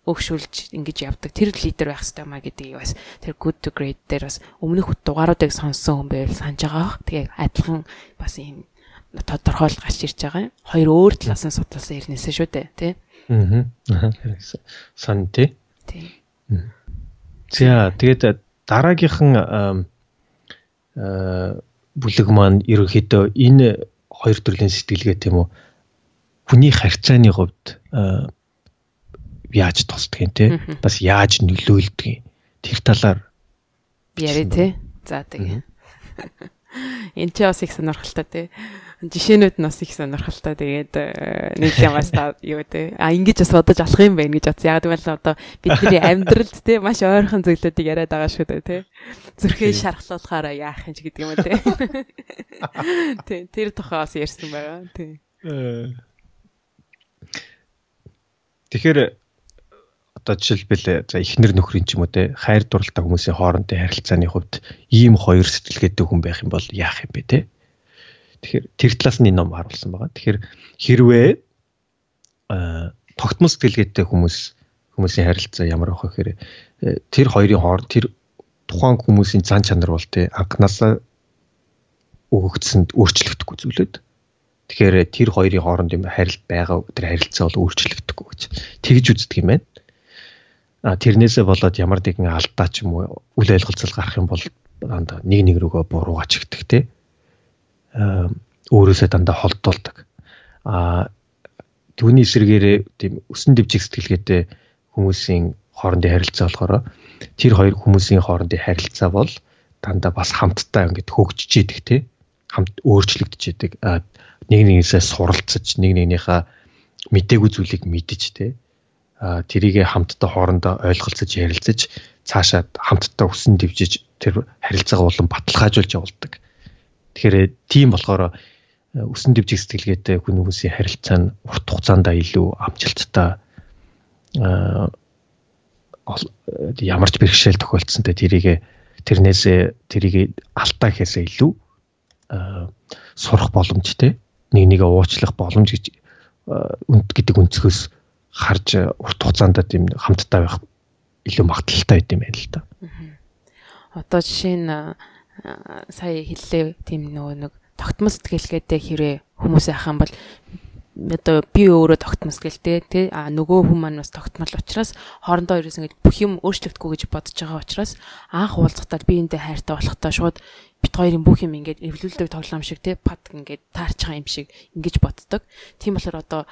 өгшүүлж ингэж явдаг тэр лидер байх хэрэгтэй маа гэдгийг бас тэр good to great дээр бас өмнөх дугааруудыг сонссон хүн байвал санаж байгаа. Тэгээ адилхан бас ийм тодорхойлт гарч ирж байгаа юм. Хоёр өөр талаас нь судласан ирнэсээ шүү дээ, тий? Аа. Сан тий. Тий. За тэгээд дараагийнхан бүлэг маань ерөнхийдөө энэ хоёр төрлийн сэтгэлгээ тийм үү хүний харьцааны хувьд яаж тусдаг юм те бас яаж нөлөөлдөг юм тэр талаар яри те? за тэгээ энэ ч бас их сонирхолтой те. Жишээнүүд нь бас их сонирхолтой. Тэгээд э, нэг юм бас юу те? А ингэж бас бодож алах юм байна гэж бодсон. Яг гэвэл одоо бидний амьдралд те маш ойрхон зүйлүүдийг яриад байгаа шүү дээ те. Зүрхээ шархлуулахаараа яах юм ч гэдэг юм те. Тий тэр тухай бас ярьсан байгаа. Тий э. Тэгэхээр одоо жишээлбэл за эхнэр нөхрийн ч юм уу те хайр дурлалтай хүмүүсийн хоорондын харилцааны хувьд ийм хоёр сэтгэлгээтэй хүн байх юм бол яах юм бэ те? Тэгэхээр тэр талаас нь ном харуулсан байгаа. Тэгэхээр хэрвээ тогтмол сэтгэлгээтэй хүмүүс хүмүүсийн харилцаа ямар байх вэ гэхээр э, тэр хоёрын хооронд тэр тухайн хүмүүсийн зан чанар бол те анханасаа өгөгдсөнд өөрчлөгдөхгүй зүйлүүд. Тэгэхээр тэр хоёрын хооронд юм харилт байгаа тэр харилцаа бол өөрчлөгдөхгүй гэж тэгж үздэг юм байна тэрнээсээ болоод ямар нэгэн алдаа ч юм уу үл ойлголцол гарах юм бол дандаа нэг нэг рүүгээ буруугач гэх те. Өөрөөсөө дандаа холдуулдаг. А түүний эсрэгээрээ тийм өсөн дэвжих сэтгэлгээтэй хүмүүсийн хоорондын харилцаа болохоор тэр хоёр хүмүүсийн хоорондын харилцаа бол дандаа бас хамтдаа ингээд хөгжиж идэг те. Хамт өөрчлөгдөж идэг нэг нэгнээсээ суралцаж нэг нэгнийхээ мдээгүй зүйлийг мэдэж те тэрийгэ хамтдаа хоорондоо ойлголцож ярилцаж цаашаа хамтдаа өсөн дэвжиж тэр харилцаагаа улам баталгаажуулж явуулдаг. Тэгэхээр тийм болохоор өсөн дэвжих сэтгэлгээтэй хүн хүмүүсийн харилцаа нь урт хугацаанд илүү амжилттай ямар ч бэрхшээл тохиолдсонтэй тэрийгэ тэрнээсээ тэрийг алдаа гэхээсээ илүү сурах боломжтой нэг нэгэ уучлах боломж гэж гэдэг өнцгөөс харж урт хугацаанд тийм хамтдаа байх илүү магадaltaй байд юм байна л да. Одоо жишээ нь сая хэллээ тийм нөгөө нэг тогтмол сэтгэлгээтэй хэрэг хүмүүс ахын бол одоо би өөрөө тогтмол сэтгэлтэй тий а нөгөө хүн маань бас тогтмол учраас хоорондоо ерөөс ингэж бүх юм өөрчлөгдөхгүй гэж бодож байгаа учраас анх уулзахдаа би энтэй хайртай болохтой шууд бит хоёрын бүх юм ингээд эвлүүлдэг тоглоом шиг тий пад ингээд таарч байгаа юм шиг ингэж боддог. Тийм болохоор одоо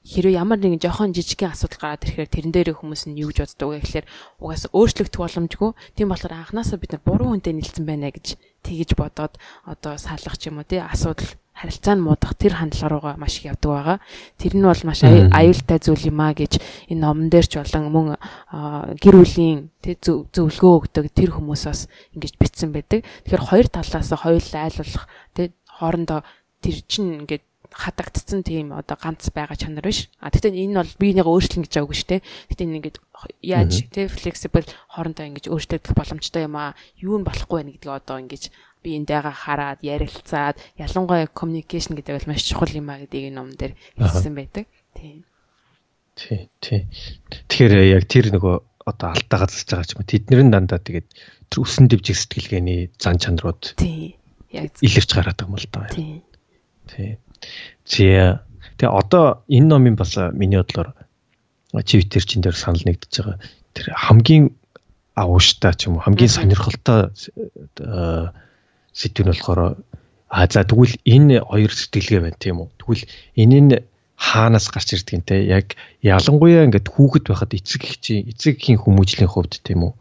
хэрвээ ямар нэгэн жоохон жижигхэн асуудал гараад ирэхээр тэрэн дээр хүмүүс нь юу гэж боддог вэ гэхээр угаасаа өөрчлөгдөх боломжгүй. Тийм болохоор анханасаа бид нар буруу хүнтэй нийлсэн байна гэж тэгэж бодоод одоо салах ч юм уу тий асуудал харилцаа нь муудах тэр хандлага руугаа маш их явдаг байгаа. Тэр нь бол маш аюултай зүйл юм а гэж энэ номон дээр ч болон мөн гэр бүлийн зөвлөгөө өгдөг тэр хүмүүс бас ингэж бичсэн байдаг. Тэгэхээр хоёр талаас хоёулаа айлуулах тий хоорондоо тэр чинь ингээд хадагдсан тийм одоо ганц байгаа чанар биш. А тэгтээ энэ бол биенийгээ өөрчлөн гэж байгаагүй шүү дээ. Тэгтээ энэ ингээд яаж тий flexible хоорондоо ингэж өөрчлөгдөх боломжтой юм аа. Юу нь болохгүй байх гэдгийг одоо ингэж биентэйгээ хараад ярилцаад ялангуяа communication гэдэг бол маш чухал юм аа гэдгийг энэ ном дээр хэлсэн байдаг. Тийм. Тий, тий. Тэгэхээр яг тэр нөгөө одоо алдаа газарч байгаа ч юм уу тэднэр нь дандаа тэгээд тэр үсэн дэвжих сэтгэлгээний зан чанарууд тий. Яг илэрч гараад байгаа юм л да. Тий. Тий. За тэгээ одоо энэ номын бас миний бодлоор Twitter чин дээр санал нэгдэж байгаа. Тэр хамгийн агууштай ч юм уу хамгийн сонирхолтой сэдв нь болохоор а за тэгвэл энэ хоёр сэтгэлгээ байна тийм үү. Тэгвэл энэ нь хаанаас гарч ирдэг юм те? Яг ялангуяа ингээд хүүхэд байхад эцэг эхчийн эцэг эхийн хүмүүжлийн хувьд тийм үү?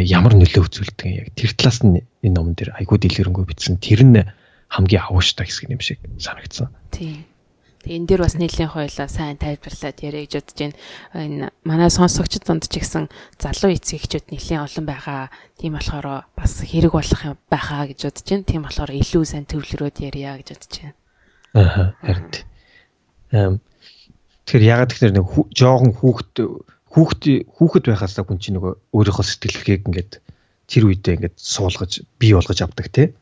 Ямар нөлөө үзүүлдэг яг тэр талаас нь энэ номон дээр айгуу дэлгэрэнгүй бичсэн. Тэр нь хамгийн авууштай хэсэг юм шиг санагдсан. Тийм. Тэгээ энэ дээр бас нийлэн хойлоо сайн тайлбарлаад яриа гэж бодож байна. Энэ манай сонсогчд донд ч гэсэн залуу эцэг эхчүүд нэлийн олон байгаа. Тийм болохоор бас хэрэг болох юм байхаа гэж бодож байна. Тийм болохоор илүү сайн төвлөрөөд ярья гэж бодож байна. Аа харин Тэгэхээр ягаад гэхээр нэг жоохон хүүхэд хүүхэд хүүхэд байхаас хүн чинь нөгөө өөрийнхөө сэтгэлгээг ингээд тэр үедээ ингээд суулгаж бий болгож авдаг тий.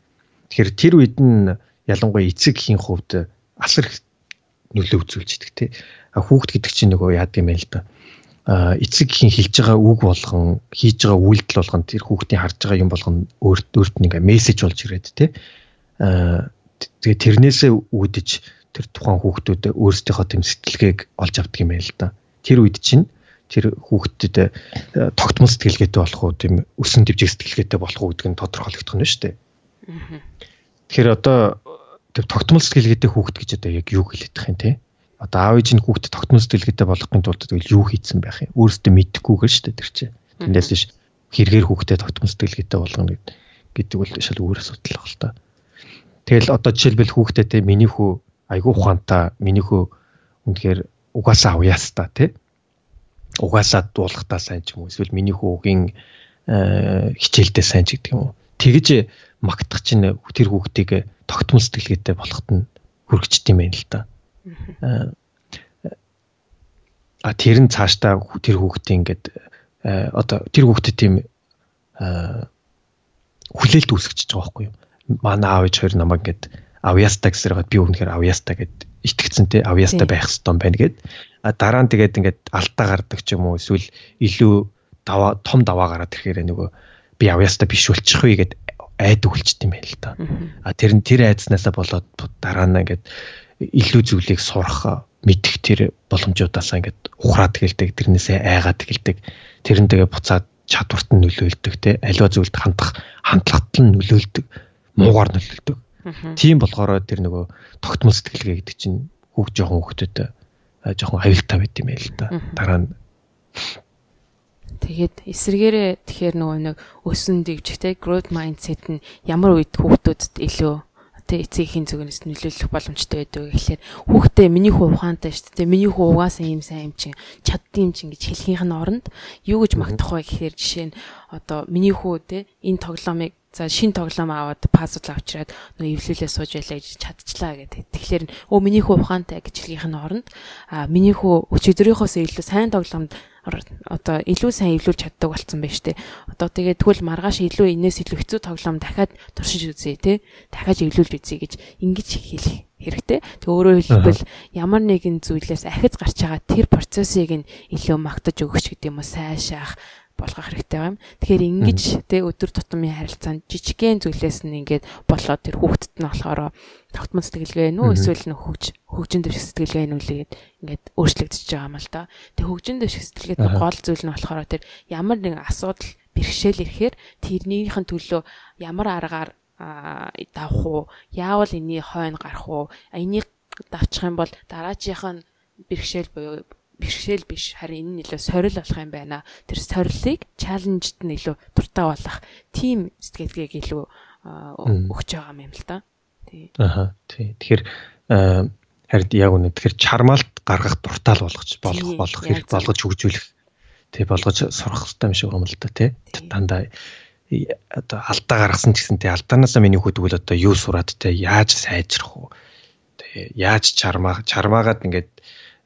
Тэгэхээр тэр үед нь ялангуяа эцэг гэхийн хувьд асар их нөлөө үзүүлж идэг тий. Хүүхэд гэдэг чинь нөгөө яад юм байл та. А эцэг гэхийн хэлж байгаа үг болгон хийж байгаа үйлдэл болгон тэр хүүхдийн харж байгаа юм болгон өөрт өөрт нь ингээ мессеж болж ирээд тий. А тэгээ тэрнээсээ үүдэж тэр тухайн хүүхдүүд өөрсдийнхөө тэм сэтгэлгээг олж авдаг юм байна л да. Тэр үед чинь тэр хүүхдэд э, тогтмол сэтгэлгээтэй болох уу тийм өсөн дэвжиг сэтгэлгээтэй болох уу гэдг нь тодорхойлогдох нь шүү дээ. Тэгэхээр одоо тэр тогтмол сэтгэлгээтэй хүүхд гэж одоо яг юу байгаа юм те? Одоо аав ээж нь хүүхдэд тогтмол сэтгэлгээтэй болохын тулд тэгэл юу хийцэн байх юм? Өөрөөсөө мэдхгүйгээр шүү дээ тэр чинь. Тэндээс биш хэрэгээр хүүхдэд тогтмол сэтгэлгээтэй болгоно гэдэг бол шал өөр асуудал баг л та. Тэгэл одоо жишээлбэл хүүхдэд те миний хүү айгүй ухаантай миний хөө үнэхээр угаасаа авьяас та тий угаасаа дуулахтаа сайн ч юм уу эсвэл миний хүүгийн э, хичээлдээ сайн ч гэдэг юм уу тэгж магтах чинь тэр хүүхдийг тогтмол сэтгэлгээтэй болоход нь хүрэгчт юм байна л да а тэр нь цаашдаа тэр хүүхдийн ингээд одоо тэр хүүхдэд тийм хүлээлт үүсгэж байгаа байхгүй юу? Манай аав ээж хоёр намайг ингээд авьяастай гэсээр би өгнөхөр авьяастай гэд итгэцэн те авьяастай байх хэвээр байна гэд. Дараа нь тэгээд ингээд алдаа гардаг ч юм уу эсвэл илүү даваа том даваа гараад ирэхээр нөгөө би авьяастай биш болчих вэ гэд айд өгөлчт юм байл л та. А тэр нь тэр айдснаасаа болоод дараа нь ингээд илүү зүйлийг сурах мэдэх тэр боломжуудаасаа ингээд ухраад гэлдэг тэрнээсээ айгаад гэлдэг тэрэн тэгээ буцаад чадварт нь нөлөөлдөг те. Аливаа зүйлд хандах хандлагат нь нөлөөлдөг муугаар нөлөөлдөг. Тийм болохоор тэр нөгөө тогтмол сэтгэлгээ гэдэг чинь хүүхд жоохон хүүхдэд жоохон аюултай байт юм байл та. Дараа нь Тэгээд эсэргээрээ тэгэхээр нөгөө нэг өсөн дэвжихтэй growth mindset нь ямар үед хүүхдүүдэд илүү тэ эцгийн зүгнээс нөлөөлөх боломжтой байдаг гэхлээр хүүхдээ миний хүү ухаантай шүү дээ. Миний хүү угаасаа ийм сайн юм чинь юм чинь гэж хэлхийнх нь оронд юу гэж магтах вэ гэхээр жишээ нь одоо миний хүү тэ энэ тоглоомыг За шин тоглоом аваад пазл авчираад нөгөө эвлүүлээ сууж байлаа гэж чадчихлаа гэдэг. Тэгэхээр өө миний хүү ухаантай гэж хэлгийнх нь оронд а миний хүү өчигдрийнхоос илүү сайн тоглоомд одоо илүү сайн эвлүүлж чаддаг болсон байна штэ. Одоо тэгээд тэгвэл маргааш илүү энэс илүү хэцүү тоглоом дахиад туршиж үзье те. Дахиад эвлүүлж үзье гэж ингэж хэлэх хэрэгтэй. Тэг өөрөөр хэлбэл ямар нэгэн зүйлээс ахиц гарч байгаа тэр процессыг нь илүү магтаж өгөх гэдэг юм уу сайшаах болгох хэрэгтэй юм. Тэгэхээр ингэж тэ өдөр тутмын харилцаанд жижигхэн зүйлээс нь ингээд болоод тэр хүүхдэд нь болохоор тогтмол сэтгэлгээ нүү эсвэл нөх хөгж хөгжин дэвших сэтгэлгээ нүлээд ингээд өөрчлөгдөж байгаа юм л да. Тэг хөгжин дэвших сэтгэлгээд гол зүйл нь болохоор тэр ямар нэгэн асуудал бэрхшээл ирэхээр тэрнийхэн төлөө ямар аргаар давах уу? Яавал энийг хойно гарах уу? Энийг давчих юм бол дараачих нь бэрхшээл буюу бэрхшээл биш харин энэ нь илүү сорил болох юм байна. Тэр сорилыг чаленжд нь илүү дуртай болох тийм сэтгэлгээг илүү өгч байгаа юм л да. Тий. Аха тий. Тэгэхээр харин яг үнэ тэгэхээр чармаалт гаргах дуртай л болгож болох болох хэрэг болгож хөгжүүлэх тий болгож сурах хэрэгтэй юм шиг юм л да тий. Дандаа одоо алдаа гаргасан гэсэн тий алдаанаасаа миний хөдөлгөл одоо юу сураад тий яаж сайжрах уу тий яаж чармаа чармаагаад ингээд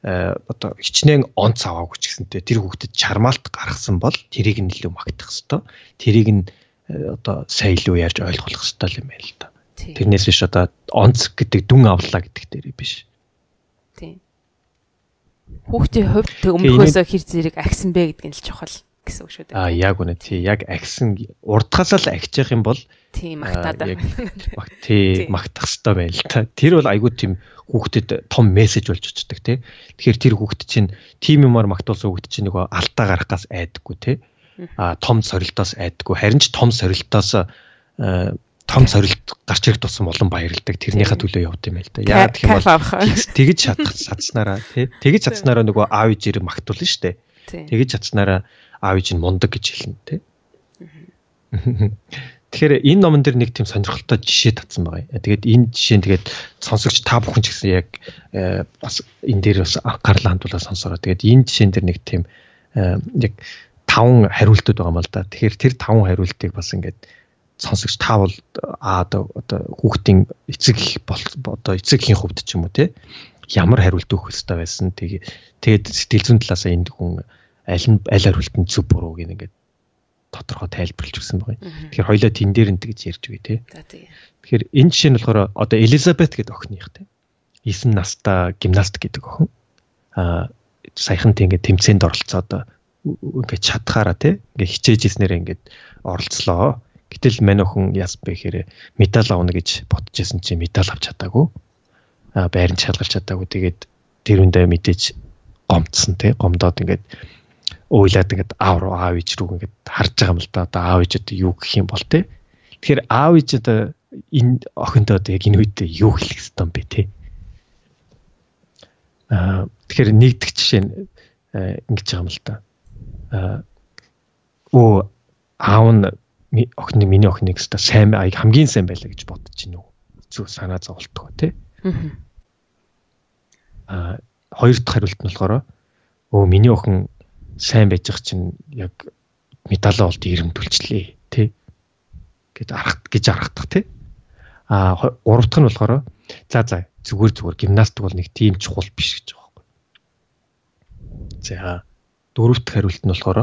одоо хичнээн онц аваагүй ч гэсэнтэй тэр хүүхдэд чармаалт гаргасан бол тэрийг нь илүү магтах хэвээр. Тэрийг нь э, одоо сайн илүү ярьж ойлгох хэвээр юм байна л да. Тэрнээс биш одоо онц гэдэг дүн авлаа гэдэг дээр биш. Тийм. Хүүхдийн хувьд өмнөхөөсөө хэр зэрэг агсан бэ гэдэг нь л чухал гэсэн үг шүү дээ. Аа яг үнэ тий яг агсан урдгасаа л агчих юм бол тийм магтаад тий магтах хэвээр байна л та. Тэр бол айгүй тийм хүүхдэд том мессеж болж очдөг тий. Тэгэхээр тэр хүүхд чинь тим юмар магтуулсан хүүхд чинь нөгөө алдаа гарахаас айдаггүй тий. А том сорилтоос айдаггүй. Харин ч том сорилтоос том сорилт гарч ирэх тусам олон баярлдаг. Тэрнийхээ төлөө явд юм байл та. Яагаад гэх юм бол тэгж чадах чадсанараа тий тэгж чадсанараа нөгөө аав ижирэг магтуулна шүү дээ. Тэгж чадсанараа аав иж нь мундаг гэж хэлнэ тий. Тэгэхээр энэ номон дээр нэг тийм сонирхолтой жишээ татсан байгаа. Тэгээд энэ жишээ нь тэгээд сонсогч та бүхэн ч гэсэн яг э, бас энэ дээр бас анхаарлаа хандуулаад сонсороо. Тэгээд энэ жишээн дээр нэг тийм э, яг таван хариултууд байгаа юм л да. Тэгэхээр тэр таван хариултыг бас ингээд сонсогч та бол аа одоо хүүхдийн эцэг бол одоо эцэгхийн хувьд ч юм уу те ямар хариулт өгөх хэрэгтэй байсан тэгээ тэгээд сэтгэл зүйн талаасаа энд хүн аль нь аль хариулт нь зөв буруу гэх ингээд тодорхой тайлбарлаж өгсөн байгаа. Тэгэхээр хоёлоо тэн дээр нь тэгж ярьж үгүй те. Тэгэхээр энэ жишээ нь болохоор одоо Элизабет гэдэг охиных те. 9 настай гимнаст гэдэг охин. Аа саяхан тийм ингээд тэмцээнд оролцоод ингээд чадхаараа те ингээд хичээж ирснээр ингээд оролцлоо. Гэтэл мань охин яс бэ гэхээр медаль авна гэж бодож исэн чинь медаль авч чадаагүй. А байранд шалгалж чадаагүй. Тэгээд тэр үндэ мэдээж гомцсон тий. Гомдоод ингээд уйлаад ингээд аав руу аав иж рүү ингээд харж байгаа юм л да. Одоо аав иж одоо юу гэх юм бол тий. Тэгэхээр аав иж одоо энэ охиндоо одоо яг энэ үед юу хэлэх ёстой юм бэ тий. Аа тэгэхээр нэгдэх жишээ нь ингэж байгаа юм л да. Аа оо аав нь охин миний охиныг өстой сайн хамгийн сайн байлаа гэж бодож уу? Зүг санаа зовлтгоо тий. Аа хоёр дахь хариулт нь болохоор өө миний охин сайн байж байгаа чинь яг медаль олд ирэмдүүлчлээ тий. гэж арах гэж аргахдах тий. Аа гурав дахь нь болохоор за за зүгээр зүгээр гимнастик бол нэг тийм чухал биш гэж байгаа байхгүй. За дөрөв дахь хариулт нь болохоор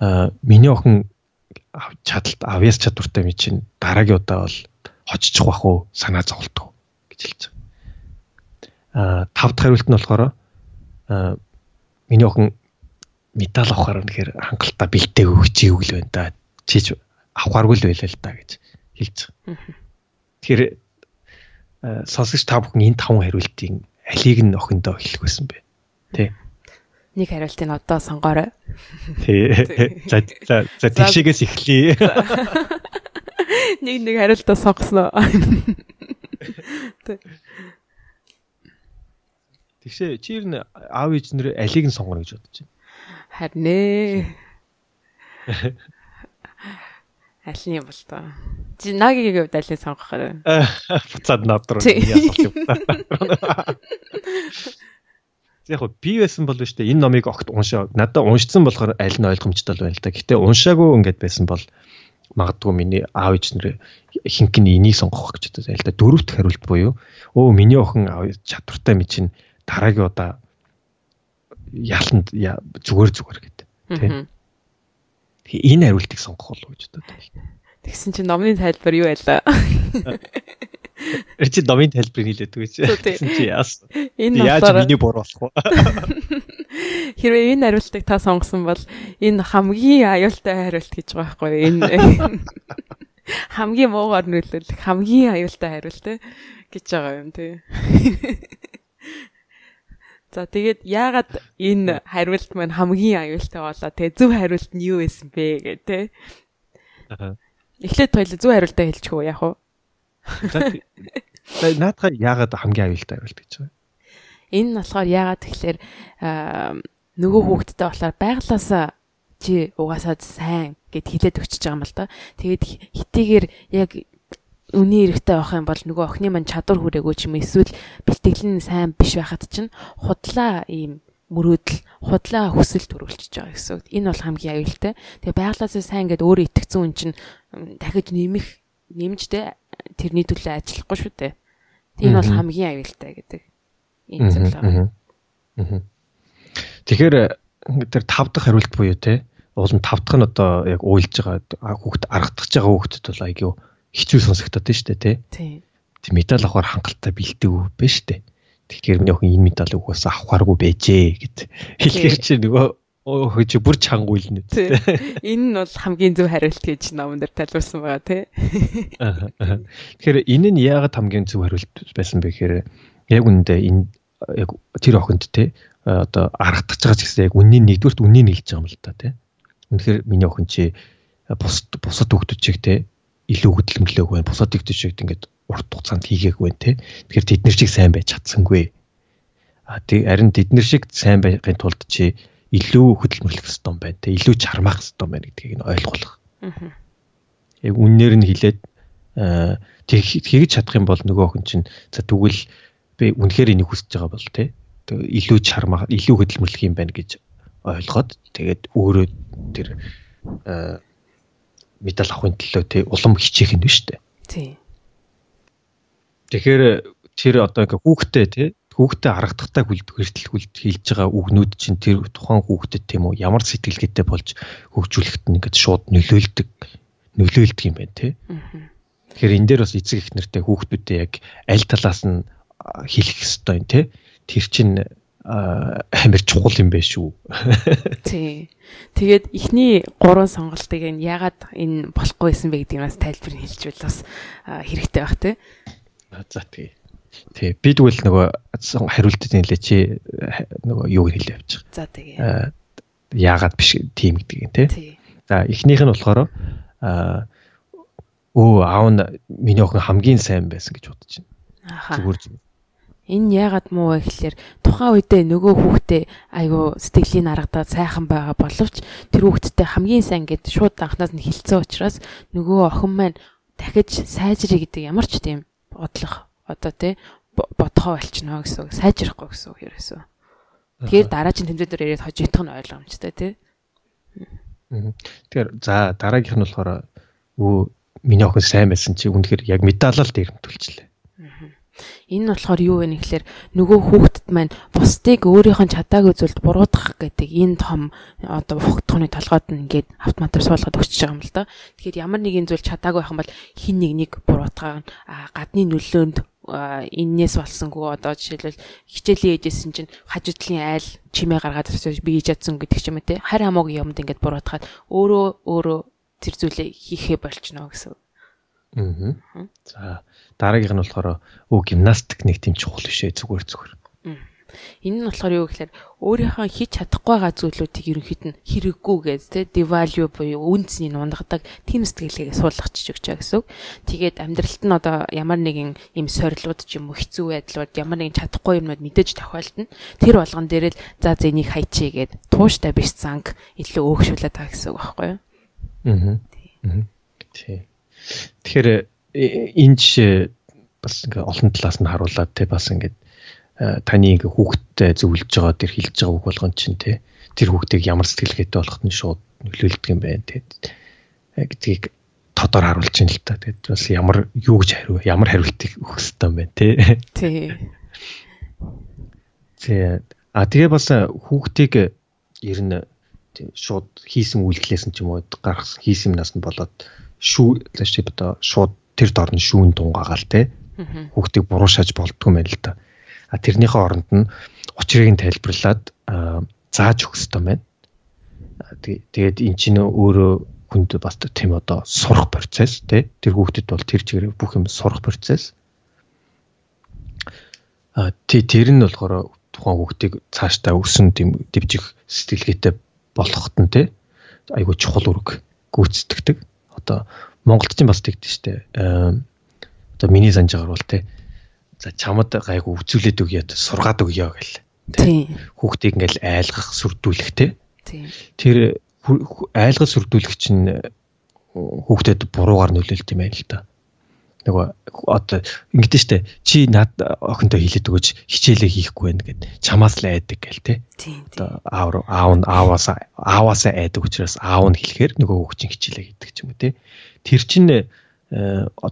аа миний охин чадалт авьяас чадвартай ми чинь дараагийн удаа бол хоччих бах уу санаа зовлтгоо гэж хэлж байгаа. Аа тав дахь хариулт нь болохоор аа миний охин медаль авахаар үнэхээр хангалттай бэлтээ өгч ивэл байна да. Чиж авахааргүй л байлаа л да гэж хэлж байгаа. Тэгэхээр сонсогч та бүхэн энэ таван хариултын алийг нь охиндоо хэлэх байсан бэ? Тэ нэг хариултыг одоо сонгоорой. Тий. За за за тийшээс эхлэе. Нэг нэг хариултаа сонгосноо. Тэгшээ чи ер нь аав ээж нэр алийг нь сонгоно гэж бодож байна. Харин ээ. Аль нь юм бол тоо. Чи нагийн хувьд алийг сонгох хэрэг. Буцаад над руу ясах юм. яг би байсан бол шүү дээ энэ номыг огт уншаа. Надад уншсан болохоор аль нь ойлгомжтой байна л да. Гэтэ уншаагүй ингээд байсан бол магадгүй миний аав ээж нэр хинк нь энийг сонгох гэж бодож байл да. Дөрөвт хариулт буюу өө миний охин чадвартай ми чинь дараагийн удаа яалтанд зүгээр зүгээр гэдэг. Тийм. Энэ хариултыг сонгох болов гэж бодод байна. Тэгсэн чинь номны тайлбар юу байлаа? Чи домын тайлбарыг хэлээд үгүй чи. Чи яас. Энэ яаж миний буруу болох вэ? Хэрвээ энэ хариултыг та сонгосон бол энэ хамгийн аюултай хариулт гэж байгаа байхгүй юу? Энэ хамгийн муугаар нөлөөлөх хамгийн аюултай хариулт гэж байгаа юм тий. За тэгээд яагаад энэ хариулт маань хамгийн аюултай болоо те зөв хариулт нь юу байсан бэ гэх те. Эхлээд хоёул зөв хариултаа хэлчих үү яах вэ? Наадхаа яагаад хамгийн аюултай байвал гэж байгаа. Энэ нь болохоор яагаад тэгэхээр нөгөө хүүхдтэй болохоор байглаасаа чи угаасаа сайн гэд хилээд өчөж байгаа юм л да. Тэгээд хитийгээр яг үний эрэхтэй байх юм бол нөгөө охины мань чадвар хүрээгүй ч юм эсвэл бэлтгэл нь сайн биш байхад чинь худлаа ийм мөрөөдөл худлаа хүсэл төрүүлчихэж байгаа гэсэн үг. Энэ бол хамгийн аюултай. Тэгээ байглаасаа сайн гэдээ өөрөө итгэцэн хүн чинь дахиж нэмэх нэмжтэй тэрний төлөө ажиллахгүй шүү дээ. Энэ бол хамгийн аюултай гэдэг. Энэ зөвлөө. Тэгэхээр тэр тав дахь хариулт буюу те уул нь тав дахь нь одоо яг уйлж байгаа хүүхд аргадах байгаа хүүхдэд бол айгүй хэцүү сонсогдоод тийм шүү дээ те. Тийм. Медаль авахар хангалттай бэлдэг үү бэ шүү дээ. Тэгэхээр миний охин энэ медаль угаасаа авахаргүй байжээ гэд хэлэхэр чи нөгөө чи бүр чангуйл нэ. Энэ нь бол хамгийн зөв хариулт гэж номон дээр тайлбарсан байгаа тий. Тэгэхээр энэ нь яагаад хамгийн зөв хариулт байсан бэ гэхээр яг үндэ энэ яг тэр охинд тий одоо аргадах байгаа ч гэсэн яг үнний нэгдүгürt үннийг хэлж байгаа юм л та тий. Үнэхээр миний охин чи бус бусад хүүхдүүд чиг тий илүү хөдөлмөрлөөг байна. Бусадыг төшөөд ингээд урт хугацаанд хийгээгүй байна те. Тэгэхээр тэд нар шиг сайн байж чадсангүй. А тий харин тэд нар шиг сайн байхын тулд чи илүү хөдөлмөрлөх ёстой юм байна те. Илүү чармаах ёстой юм байна гэдгийг нь ойлгох. Аа. Яг үннээр нь хилээд тэгж чадах юм бол нөгөө хүн чинь за тэгвэл би үнэхээр энийг хүсэж байгаа бол те. илүү чармаах, илүү хөдөлмөрлөх юм байна гэж ойлгоод тэгээд өөрөө тэр медаль авахын төлөө тий улам хичээх нь шүү дээ. Тий. Тэгэхээр тэр одоо ингээ хүүхдээ тий хүүхдээ харагдахтай хүртэл хийж байгаа үгнүүд чинь тэр тухайн хүүхдэд тийм үү ямар сэтгэлгээтэй болж хөгжүүлэхэд ингээд шууд нөлөөлдөг нөлөөлдөг юм байна тий. Тэгэхээр энэ дээр бас эцэг их нартэй хүүхдүүдэд яг аль талаас нь хэлэх ёстой юм тий. Тэр чинь амар чухал юм байна шүү. Тий. Тэгээд эхний гурван сонголтыг нь яагаад энэ болохгүй байсан бэ гэдгийг бас тайлбар хэлжвэл бас хэрэгтэй байх тий. За тий. Тий. Би тэгвэл нөгөө хариултыг нэлээ чи нөгөө юу хэлээ явчих. За тэгээ. Яагаад биш тийм гэдэг юм тий. За эхнийх нь болохоор өө аав нь миний охин хамгийн сайн байсан гэж бодож байна. Зүгээр Энэ яагаад муу вэ гэхэлэр тухайн үедээ нөгөө хүүхдээ айгүй сэтгэлийн аргадаа сайхан байгаа боловч тэр хүүхдтэй хамгийн сайн гэд шууд анхнаас нь хилцсэн учраас нөгөө охин маань дахиж сайжрыг гэдэг ямар ч тийм бодлого одоо тий бодхоо болчихно гэсэн үг сайжрахгүй гэсэн үг ерөөсөө. Тэгэхээр дараагийн тэмдэгтэр ирээд хожигдох нь ойлгомжтой тий. Тэгэхээр за дараагийнх нь болохоор өө миний охин сайн байсан чи үнэхээр яг медалал дээр нь төлчлээ. Энэ нь болохоор юу вэ гэхээр нөгөө хүүхдэд маань бусдыг өөрийнх нь чадаагүй зүйлд буруутгах гэдэг энэ том одоо хугтхууны толгойд нь ингээд автоматар суулгаад өгч байгаа юм л да. Тэгэхээр ямар нэгэн зүйл чадаагүй байх юм бол хин нэг нэг буруутгаа гадны нөлөөнд эннээс болсонгүй одоо жишээлбэл хичээлийн ээжсэн чинь хажуудлын айл чимээ гаргаад ирсэн би хийж чадсан гэдэг ч юм уу те харь хамаагүй юмд ингээд буруутгаад өөрөө өөрөө тэр зүйлээ хийхээ болчихно гэсэн. Аа. За дараагийнх нь болохоор өө гимнастик нэг тийм чухал бишээ зүгээр зүгээр. Энэ нь болохоор юу гэхээр өөрийнхөө хийж чадахгүй байгаа зүйлүүдийг ерөнхийд нь хэрэггүй гэж тэ devalue буюу үнцнийг унгадаг тийм сэтгэлгээ суулгачиж өгч байгаа гэсэн. Тэгээд амьдралд нь одоо ямар нэгэн юм сорилууд ч юм уу хэцүү байдлууд ямар нэгэн чадахгүй юмнууд мэдээж тохиолдно. Тэр болгон дээр л за зэнийг хайчээ гэд тууштай биш занг илүү өөгшүүлээд байгаа гэсэн үг байхгүй юу? Аа. Тий. Тэгэхээр энэ жишээ бас ингээ олон талаас нь харуулад те бас ингээд э, таны ингээ хүүхдтэй зөвлөж байгаа тэр хэлж байгаа үг болгон чинь те тэр хүүхдийг ямар сэтгэлгээтэй болоход нь шууд нөлөөлдөг юм байна те э, гэдгийг тодор харуулж байна л та. Тэгээд бас ямар юу гэж хариу ямар хариултыг өгөх хэрэгтэй юм байна те. Тий. Тий. А тэгээ бас хүүхдийг ер нь шууд хийсэн үйлдэлээс нь ч юм уу гаргасан хийсэн юмнаас нь болоод шүү чи одоо шууд тэр дор нь шүүн дунгаагаал те. Хүүхдийг буруу шааж болдгоо мэн л та. А тэрнийхээ оронд нь учрыг нь тайлбарлаад зааж өгөх хэрэгтэй байна. Тэгээд эн чинь өөрөө хүнд бас тийм одоо сурах процесс тий тэр хүүхдэд бол тэр чигээр бүх юм сурах процесс. А тий тэр нь болохоор тухайн хүүхдийг цаашдаа өсөн тийм дэвжих сэтгэлгээтэй болгоход нь тий айгу чухал үүрэг гүйцэтгэдэг. Одоо Монголд ч бас тэгдэж штэ. Одоо миний санаж байгаа бол те. За чамд гайгүй үзүүлээд өгье сургаад өгье гэл. Тийм. Хүүхдийг ингээл айлгах, сүрдүүлэх те. Тэр айлгах сүрдүүлэх чинь хүүхдэд буруугаар нөлөөлт юм байл л да нөгөө одоо ингэдэж штэ чи над охинтой хэлээд өгөөч хичээлээ хийхгүй байна гэд чамаас л айдаг гэл те. Одоо аав аав нь ааваас ааваасаа айдаг учраас аав нь хэлэхээр нөгөө хүүхчин хичээлээ хийдэг ч юм уу те. Тэр чинь э,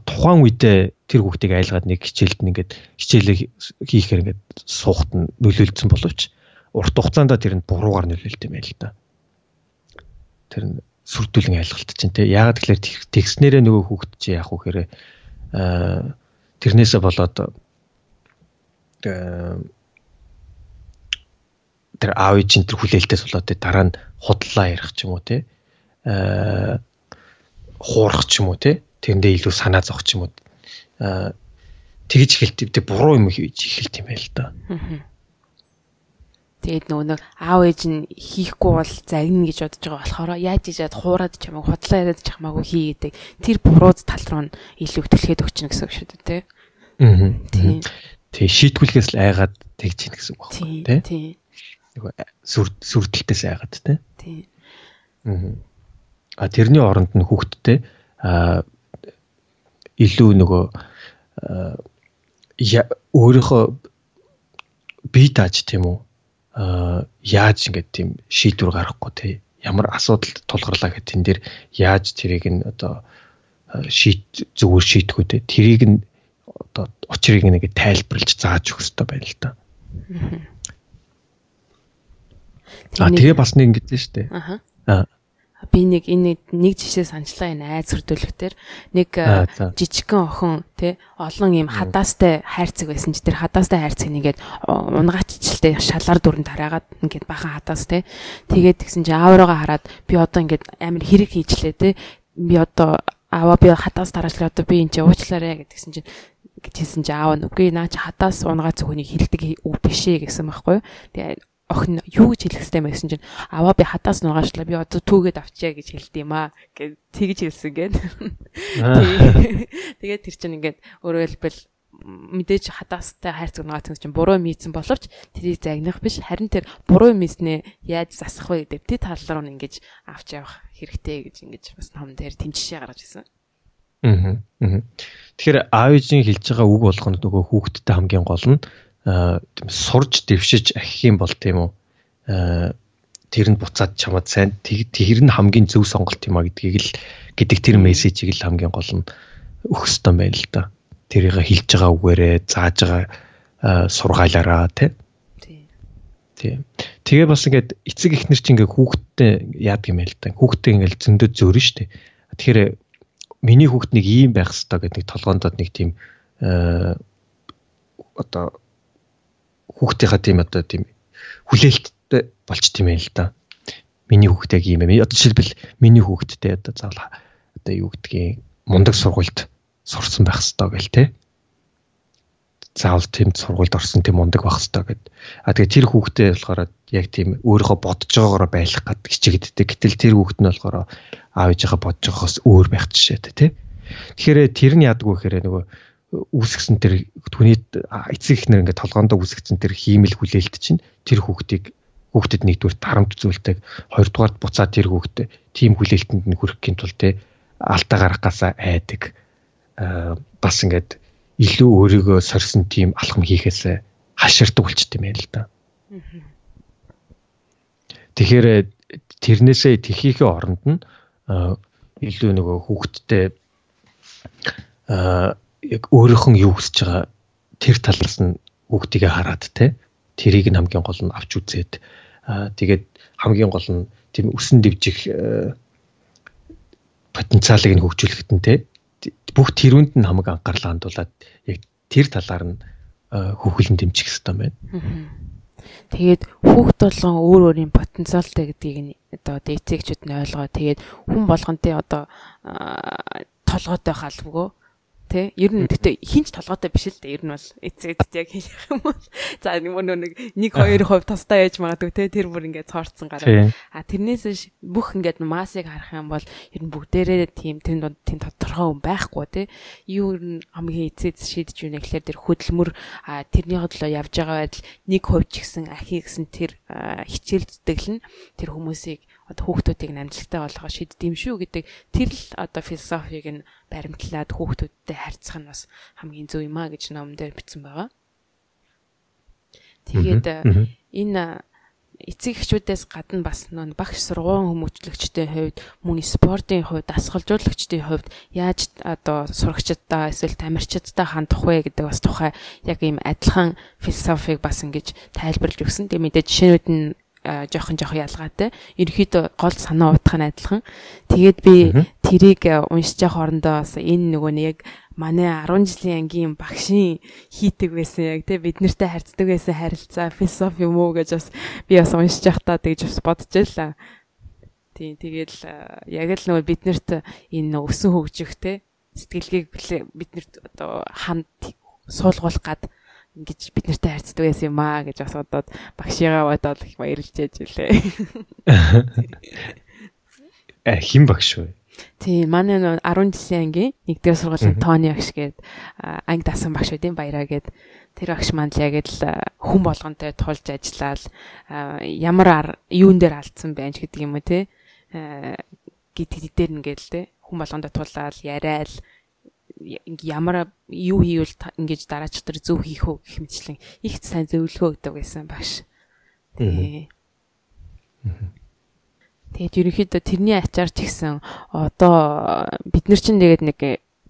тухайн үедээ тэр хүүхдийг айлгаад нэг хичээлд нэгээд хичээлээ хийхээр ингээд суухт нь нөлөөлсөн боловч урт хугацаанд тэр нь буруугаар нөлөөлт юм байл л да. Тэр нь сүрдүүлэн айлгалт чинь те. Яагаад тэгэхээр тэгснээрээ нөгөө хүүхд чи яах вэ гэхээр Э, тэрнээсээ болоод э, тэр аав ээжийн тэр хүлээлтээс болоод дараа нь худлаа ярих ч юм уу те э хуурах ч юм уу те тэрэндээ илүү санаа зовх ч юм уу тэгж эхэлт буруу юм хийж эхэлт юм байл та. Тэгээд нөгөө нэг аав ээж нь хийхгүй бол загна гэж бодож байгаа болохоор яаж ижээд хуураад ч юм уу худлаа яриад ч хамаагүй хий гэдэг тэр буруу тал руу нь илүү төлөхөд өгчнө гэсэн үг шүү дээ тий. Аа. Тийм. Тий шийтгүүлгээс л айгаад тэгж ийн гэсэн үг байна тий. Тий. Нөгөө сүр сүрдэлтээс айгаад тий. Тий. Аа. А тэрний оронд нь хүүхдтэй илүү нөгөө өөрийнхөө бие тааж тийм үү? Яаж ингэж тийм шийдвэр гаргахгүй те? Ямар асуудал тулгарлаа гэх тэн дээр яаж тэрийг нь одоо шийд зүгээр шийдэх үү те? Тэрийг нь одоо учрыг нэг тайлбарлаж зааж өгөх хэрэгтэй байна л да. Аа тэгээ бас нэг ингэж штэ. Аа би нэг энэ нэг жишээ санчлаа энэ айц хөрдөлгтэр нэг жижигхэн охин тий олон юм хадаастай хайрцаг байсан чи тэр хадаастай хайрцаг нэгээд унгаачльтэй шалаар дүрэн тараагаад ингээд бахан хадаас тий тэгээд тэгсэн чи аавраагаа хараад би одоо ингээд амар хэрэг хийжлээ тий би одоо аваа би хадаас дараачлаа одоо би энэ чи уучлаарэ гэдгсэн чинь гэжсэн чи аав нь үгүй наа чи хадаас унгаа зөвхөнийг хилдэг үг биш ээ гэсэн байхгүй. Тэгээ охин юу гэж хэлэх хэрэгтэй байсан чинь аваа би хатаас нугаашлаа би одоо түүгээд авчиа гэж хэлд юм аа гэж тэгж хэлсэн гээд. Тэгээд тэр чинь ингээд өөрөөр хэлбэл мэдээж хатаастай хайрцаг нугаацсан чинь буруу мийцэн боловч тэрийг загнах биш харин тэр буруу мийснээ яаж засах вэ гэдэг тэр тал руу ингэж авч явах хэрэгтэй гэж ингэж бас ном дээр тэмцшээ гаргаж ирсэн. Аа. Тэгэхээр аав ээжийн хэлж байгаа үг болгоно нөгөө хүүхдтэй хамгийн гол нь сурж дэвшиж ахих юм бол тийм үү тэр нь буцаад чамд сайн тэр нь хамгийн зөв сонголт юм а гэдгийг л гэдэг тэр мессежийг л хамгийн гол нь өгөх ёстой байна л да. Тэрийг хэлж байгаа үгээрээ зааж байгаа сургаалаараа тий. Тийм. Тэгээ бас ингээд эцэг эхнэр чинь ингээ хүүхдтэй яадаг юм байл та. Хүүхдтэй ингээл зөндөө зөөрн штэ. Тэгэхээр миний хүүхд нэг ийм байх хэвээр гэдэг толгоондод нэг тийм одоо хүүхдийнхаа тийм одоо тийм хүлээлттэй болч тийм ээ л да. Миний хүүхд яг юм. Одоо жишээлбэл миний хүүхдтэй одоо заавал одоо юу гэдгийг мундаг сургуульд сурсан байх хэрэгтэй гэл те. Заавал тийм сургуульд орсон тийм мундаг байх хэрэгтэй гэд. А тэгээ тэр хүүхдээ болохоор яг тийм өөрийнхөө бодож байгаагаар байх гад хичээгддэг. Гэтэл тэр хүүхд нь болохоор аав ээжийнхээ бодож байгаагаас өөр байх жишээтэй те. Тэгэхээр тэр нь яадаг вэ гэхээр нөгөө үүсгэсэн тэр хүний эцэг ихнэр ингээд толгоондоо үүсгэсэн тэр хиймэл хүлээлт чинь тэр хүүхдийг хүүхдэд нэгдүгээр дарамт зүйлдэг хоёрдугаар буцаад тэр хүүхдэд тийм хүлээлтэнд нь хүрэхийн тулд те алдаа гаргахаасаа айдаг бас ингээд илүү өөрийгөө сорьсон тийм алхам хийхээс хаширдаг болчт юм байна л да. Тэгэхээр тэрнээсээ тэхийнхээ оронд нь илүү нөгөө хүүхдтэй яг өөрийнх нь юу хүсэж байгаа тэр талаас нь хүүхдийгээ хараад те тэрийг нь хамгийн гол нь авч үзээд тэгээд хамгийн гол нь тийм өсөн дэвжих потенциалыг нь хөгжүүлэхэд нь те бүх тэрүүнд нь хамаг анхаарлаа хандуулад яг тэр талаар нь хөвгөлн дэмжих хэрэгтэй байна. Тэгээд хүүхд болгон өөр өөрийн потенциалтай гэдгийг нь одоо дэцэгчүүд нь ойлгоо. Тэгээд хүн болгонтэй одоо толгойтой халбгүй Тэ ер нь гэхдээ хинч толгойтой биш л дээ. Ер нь бол эцэд яг хэлэх юм бол за нэг нэг хоёр хувь тустай яж магадгүй тэ тэр бүр ингээд цоорцсон гараа. А тэрнээс бүх ингээд массыг харах юм бол ер нь бүгдээрээ тийм тэр тийм тодорхой хүн байхгүй тэ. Юу ер нь хамгийн эцэд шийдэж байна гэхэлэр тэр хөдөлмөр тэрний хөдлөө явж байгаа байдал нэг хувь ч гэсэн ахи гэсэн тэр хичээл зүтгэл нь тэр хүмүүсийг одоо хүүхдүүдийг намжилттай болгоо шийддэм шүү гэдэг тэр л одоо философиг нь баримтлаад хүүхдүүдтэй харьцах нь бас хамгийн зөв юм а гэж ном дээр бичсэн байгаа. Тэгээд энэ эцэг эхчүүдээс гадна бас нөө багш сургууль хүмүүжлэгчдийн хувьд мөн спортын хувьд дасгалжуулагчдын хувьд яаж одоо сурагчдаа эсвэл тамирчдаа хандах вэ гэдэг бас тухай яг ийм адилхан философиг бас ингэж тайлбарлаж өгсөн. Тэгээ мэдээ жишээнүүд нь жоохон жоохон ялгаатай. Ерөнхийдөө гол санаа утгах нь адилхан. Тэгээд би тэрийг уншиж явах орондоо бас энэ нөгөө нэг яг манай 10 жилийн ангийн багшийн хийдэг байсан яг тий бид нартай харьцдаг байсан харилцаа философи юм уу гэж бас би бас уншиж явахдаа тэгж бас бодож байлаа. Тийм тэгээд яг л нөгөө бид нарт энэ өсөн хөгжих тий сэтгэлгээг бид нарт одоо ханд суулгуулах гад ингэж бид нартай харьцдаг байсан юм аа гэж бас бодоод багшигаа бодоод их баярлж яж илээ. А хин багш вэ? Тийм манай 10 жилийн ангийн 1-р сургуулийн тооны багш гээд анги дасан багш үдийн баяраа гээд тэр багш маань л яг л хүн болгонтэй тулж ажиллаад ямар юун дээр алдсан байна ч гэдэг юм уу те гэдэг дээр ингээл те хүн болгондоо тулаад яриад ямар юу хийвэл ингэж дараач тэр зөв хийх үү гэх мэтчлэн их сайн зөвлөгөө өгдөг байсан багш. Тий. Тэгээд ерөнхийдөө тэрний ачаар ч гэсэн одоо бид нар чинь тэгээд нэг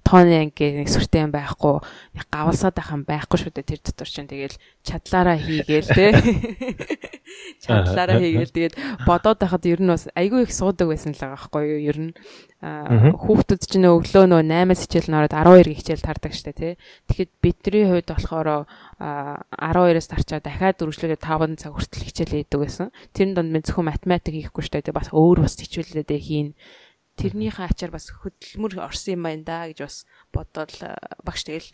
тооны анги нэг сүртэй юм байхгүй нэг гавалсаад байх юм байхгүй шүү дээ тэр дотор чинь. Тэгэл чадлаараа хийгээл те. Чадлаараа хийгээл. Тэгээд бодоод байхад ер нь бас айгүй их суудаг байсан л байгаа байхгүй юу? Ер нь хүүхдүүд чинь өглөө нөө 8-аас хичээл нөрөд 12 хичээл тардаг штэ те. Тэгэхэд бидний хувьд болохоор 12-оос тарчаа дахиад үргэлжлүүлээ 5 цаг хүртэл хичээл хийдэг байсан. Тэрэн донд минь зөвхөн математик хийхгүй штэ бас өөр бас хичээлүүдээ хийн тэрнийхээ ачаар бас хөдөлмөр орсон юм байна да гэж бас бодоод багш тэгэл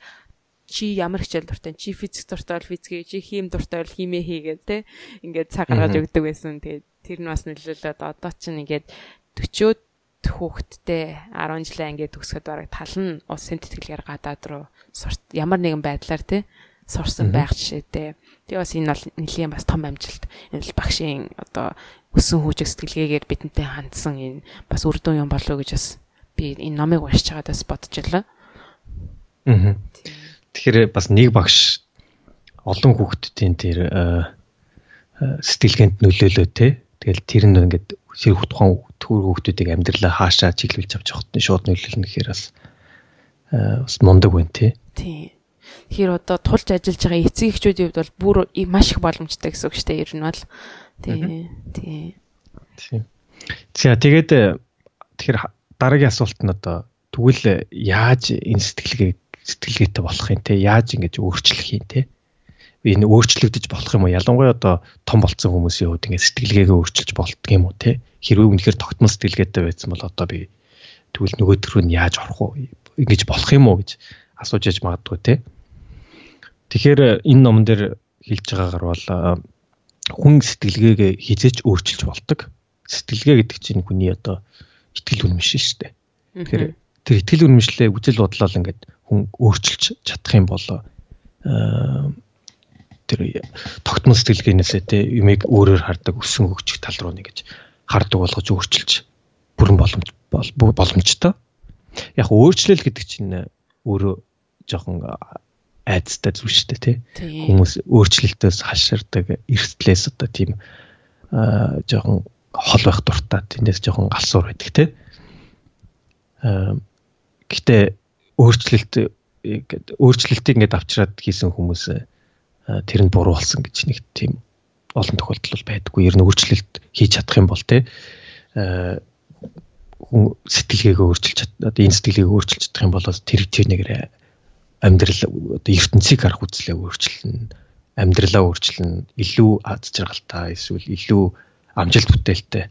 чи ямар хичээл дуртай чи физик дуртай бол физик чи хим дуртай бол химээ хийгээд те ингээд цаг гаргаж өгдөг байсан тэгээд тэр нь бас нөлөөлөд одоо чинь ингээд 40 хүүхэдтэй 10 жилийн ангид төгсгöd бараг тал нь ус синтетгэлгээр гадаад руу сурт ямар нэгэн байдлаар те сурсан байх жишээтэй. Тэгээ бас энэ бол нэлийн бас том амжилт. Энэ л багшийн одоо өссөн хүчиг сэтгэлгээгээр бидэнтэй хандсан энэ бас үр дүн юм болов уу гэж бас би энэ номыг уншиж байгаад бас бодож байлаа. Аа. Тэгэхээр бас нэг багш олон хүүхдүүдийн тэр сэтгэлгээнд нөлөөлөө те. Тэгэл тэр нь ингээд сэр тухайн төр хүүхдүүдийг амьдралаа хаашаа чиглүүлж авч явахад нь шууд нөлөөлнө гэхээр бас бас мундаг байна те. Тийм. Тэгэхээр одоо тулж ажиллаж байгаа эцэг эхчүүдийн хувьд бол бүр маш их боломжтой гэсэн үг шүү дээ. Ер нь бол тий. Тий. За тэгээд э, тэгэхээр дараагийн асуулт нь одоо тэгвэл яаж энэ сэтгэлгээ сэтгэлгээтэй болох юм те яаж ингэж өөрчлөх юм те энэ өөрчлөгдөж болох юм уу? Ялангуяа одоо том болцсон хүмүүсийн хувьд ингэ сэтгэлгээгээ өөрчилж болтго юм уу те хэрвээ үнэхээр тогтмол сэтгэлгээтэй байсан бол одоо би тэгвэл нөгөөдгөр рүү яаж орох уу? Ингэж болох юм уу гэж асууж яж магадгүй те Тэгэхээр э, энэ номон дээр хэлж байгаагаар бол э, хүн сэтгэлгээгээ хизээч өөрчилж болдог. Сэтгэлгээ гэдэг чинь хүний одоо итгэл үнэмшил шүү дээ. Тэгэхээр тэр итгэл үнэмшлээ үжил бодлол ингээд хүн өөрчилж чадах юм бол э, тэр тогтмол сэтгэлгээнээсээ те юмыг өөрөөр хардаг өссөн хөгжих тал руу нэгж хардаг болгож өөрчилж бүрэн боломж боломжтой. Яг өөрчлөл гэдэг чинь өөрөө жоохон айцтай зүйл шүү дээ тий. Хүмүүс өөрчлөлтөөс хаширдаг, эрсдлээс одоо тийм аа жоохон хол байх дуртай, тэндээс жоохон галсуур байдаг тий. Аа гэтээ өөрчлөлт ингээд өөрчлөлтийг ингээд авчираад хийсэн хүмүүс тэр нь буруу болсон гэж нэг тийм олон тохиолдол байдаггүй. Ер нь өөрчлөлт хийж чадах юм бол тий хүн сэтгэлгээгээ өөрчилж одоо энэ сэтгэлгээг өөрчилж чадах юм бол тэр тэр нэгээрээ амьдрал одоо ертөнцийг харах үзлээ өөрчилнө амьдралаа өөрчилнө илүү аз жаргалтай эсвэл илүү амжилт бүтээлтэй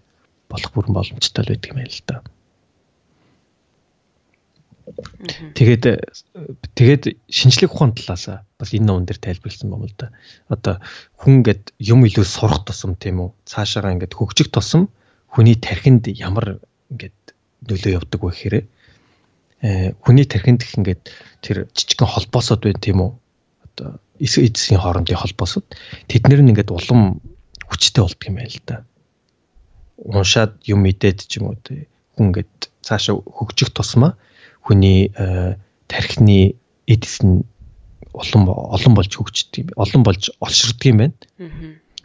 болох бүрэн боломжтой л байдаг юм байна л да. Тэгээд тэгээд шинжлэх ухааны талаас бас энэ номон дээр тайлбарлсан байна л да. Одоо хүн гэд юм илүү сурах тусам тийм үү? Цаашаага ингээд хөгжих тусам хүний тархинд ямар ингээд нөлөө явдаг вэ гэхээр хүний тархинд их ингээд тэр жижигхэн холбоосод байна тийм үү? Одоо эцсийн хоорондын холбоосод тэднэр нь ингээд улам хүчтэй болдго юм байна л да. Уншаад юм мэдээд ч юм уу хүн ингээд цаашаа хөгжих тусмаа хүний э, тархины эдис нь улам олон болж хөгждөг юм. Олон болж олширдаг юм байна.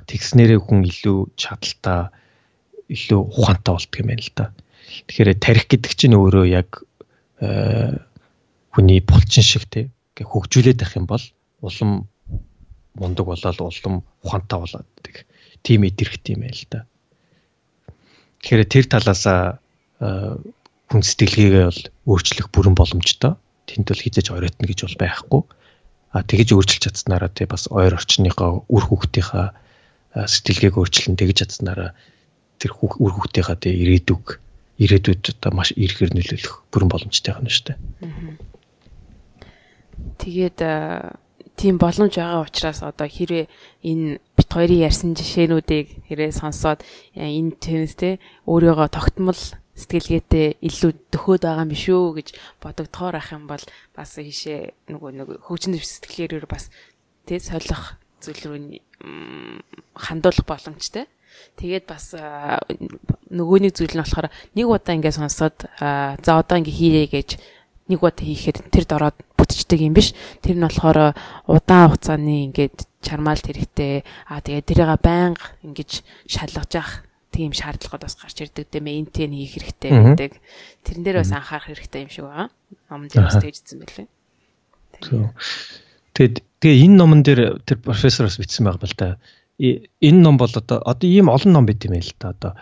Тэгснээрээ хүн илүү чадaltaа илүү ухаантай болдго юм байна л да. Тэгэхээр тарих гэдэг чинь өөрөө яг Э, хүний булчин шиг тий хөгжүүлээд байх юм бол улам мундаг болоод улам ухаантай болоод гэх тийм идэрхт юм байл та. Тэгэхээр тэр талаасаа э, хүн сэтгэлгээгээ бол өөрчлөх бүрэн боломжтой. Тэнд бол хизээж оройтно гэж бол байхгүй. А тэгэж өөрчилж чадсанараа тий бас ойр орчныхаа үр хүүхдийнхаа э, сэтгэлгээг өөрчлөн тэгэж чадсанараа тэр үр хүүхдийнхаа тий ирээдүг ирээдүйд одоо маш ирэхээр нөлөөлөх бүрэн боломжтой байна шүү дээ. Тэгээд тийм боломж байгаа учраас одоо хэрвээ энэ бит хоёрын ярьсан жишээнүүдийг хэрэг сонсоод энэ тэнэс те өөрийгөө тогтмол сэтгэлгээтэй илүү төхөөд байгаа юм шүү гэж бодогдохоор ах юм бол бас ийшээ нөгөө нэг хөгжин сэтгэлгээр бас тэ солих зүйл рүү хандуулах боломжтой. Тэгээд бас нөгөөний зүйл нь болохоор нэг удаа ингээд сонсоод за одоо ингээд хийе гэж нэг удаа хийхээр тэр дороод бүтцдэг юм биш. Тэр нь болохоор удаан хугацааны ингээд чармаалт хэрэгтэй. Аа тэгээд тэрийг байнга ингэж шалгаж явах тийм шаардлагууд бас гарч ирдэг дээ мейнтейн хийх хэрэгтэй гэдэг. Тэрэн дээр бас анхаарах хэрэгтэй юм шиг байгаа. Номон дээр бас тэгжсэн байлээ. Тэгээд тэгээ энэ номон дээр тэр профессороос бичсэн байгаа бол та энэ ном бол одоо одоо ийм олон ном байт юм байл та одоо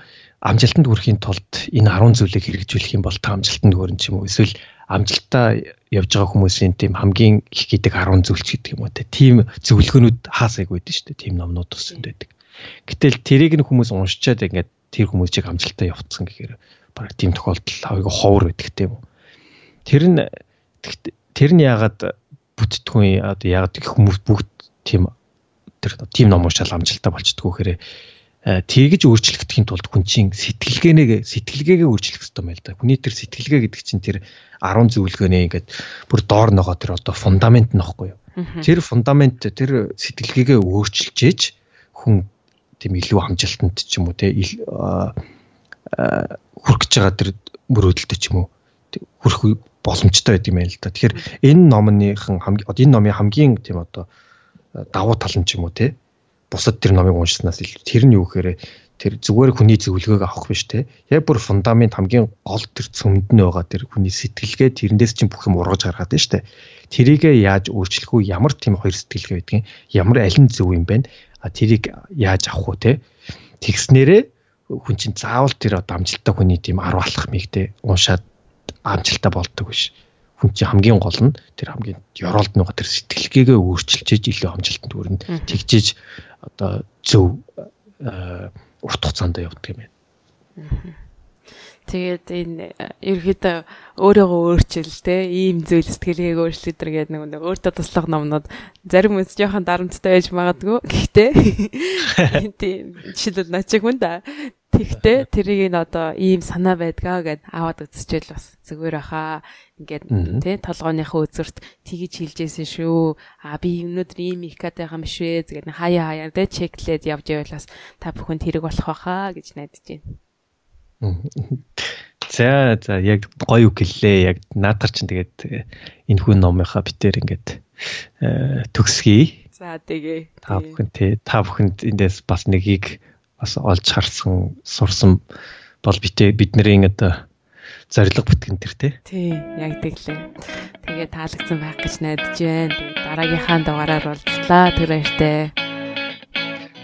амжилтанд хүрэхийн тулд энэ 10 зүйлийг хэрэгжүүлэх юм бол та амжилтанд хүрэн ч юм уу эсвэл амжилтаа явж байгаа хүмүүсийн тийм хамгийн их гэдэг 10 зүйлч гэдэг юм уу те тийм зөвлөгөөнүүд хаасайг байдаг шүү дээ тийм номнууд тусан байдаг. Гэтэл тэрийг нь хүмүүс уншичаад ингээд тэр хүмүүсийг амжилтаа явуулсан гэхээр баг тийм тохиолдол айгүй ховор байдаг тийм үү. Тэр нь тэр нь яагаад бүтдгүй одоо яагаад хүмүүс бүгд тийм тэр тийм ном уушаал амжилтаа болчдгоо Э, тэгж өөрчлөгдөхийн тулд хүн чинь сэтгэлгээнээ сэтгэлгээгээ өөрчлөх хэрэгтэй юм л да. Хүний тэр сэтгэлгээ гэдэг чинь тэр 10 зөвлөгөөнээ ингээд бүр доор ногоо тэр одоо фундамент нөхгүй юу. Тэр фундамент тэр сэтгэлгээгээ өөрчилж ээж хүн тийм илүү амжилтанд ч юм уу те хүрэх гэж байгаа тэр мөрөөдөлтөд ч юм уу хүрэх боломжтой байд юм байна л да. Тэгэхээр энэ номныхан хамгийн энэ номын хамгийн тийм одоо давуу тал нь ч юм уу те бусад тэр номыг уншсанаас илүү тэр нь юу гэхээр тэр зүгээр хүний зөвлөгөөг авах биш те. Яг бүр фундамент хамгийн гол тэр цөмд нь байгаа тэр хүний сэтгэлгээ тэрнээс чинь бүх юм ургаж гаргаад байна штэ. Тэрийгэ яаж өөрчлөх үү? Ямар тийм хоёр сэтгэлгээ байдгийг ямар аль нь зөв юм бэ? А тэрийг яаж авах уу те? Тэгснээрээ хүн чинь заавал тэр одоо амжилттай хүний тийм 10 алхах мэгтэй уншаад амжилттай болдог биш хүн чинь хамгийн гол нь тэр хамгийн ёроолд нөгөө тэр сэтгэлгээгээ өөрчилж иж илүү амжилтанд хүрнэ. Тэгжиж одоо зөв урт хугацаанд явдаг юм байна. Тэгээд энэ ерөөдөө өөрийгөө өөрчил те ийм зүйл сэтгэлгээг өөрчлөлт төр гэдэг нэг өөртөө туслах номнууд зарим үс жоохон дарамттай байж магадгүй. Гэхдээ тийм жишээлбэл начиг хүн да. Тэгтээ тэрийг нь одоо ийм санаа байдгаа гэд аваад үзчихэл бас зүгээр баха. Ингээд тий толгойнхоо үзэрт тгийж хилжсэн шүү. А би өнөөдөр ийм их кат байгаа юм швэ. Тэгээд хаяа хаяа тий чеклээд явж явуулаас та бүхэнд хэрэг болох баха гэж найдаж байна. За за яг гоё үг хэллээ. Яг наатар чинь тэгээд э, энэ хүн номынхаа битээр ингээд э, төгсгий. За тэгээ. Та бүхэн тий та бүхэнд эндээс бас нэгийг бас олж харсан сурсан бол битээ бидний одоо зориг бүтгэн тэр тий. Тий, яг тэглээ. Тэгээ таалагдсан байх гэж найдаж байна. Дараагийнхаа дугаараар уулзлаа. Тэр баяртай.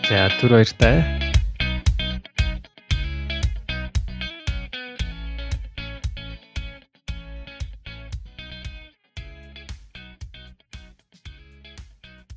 За түр баяртай.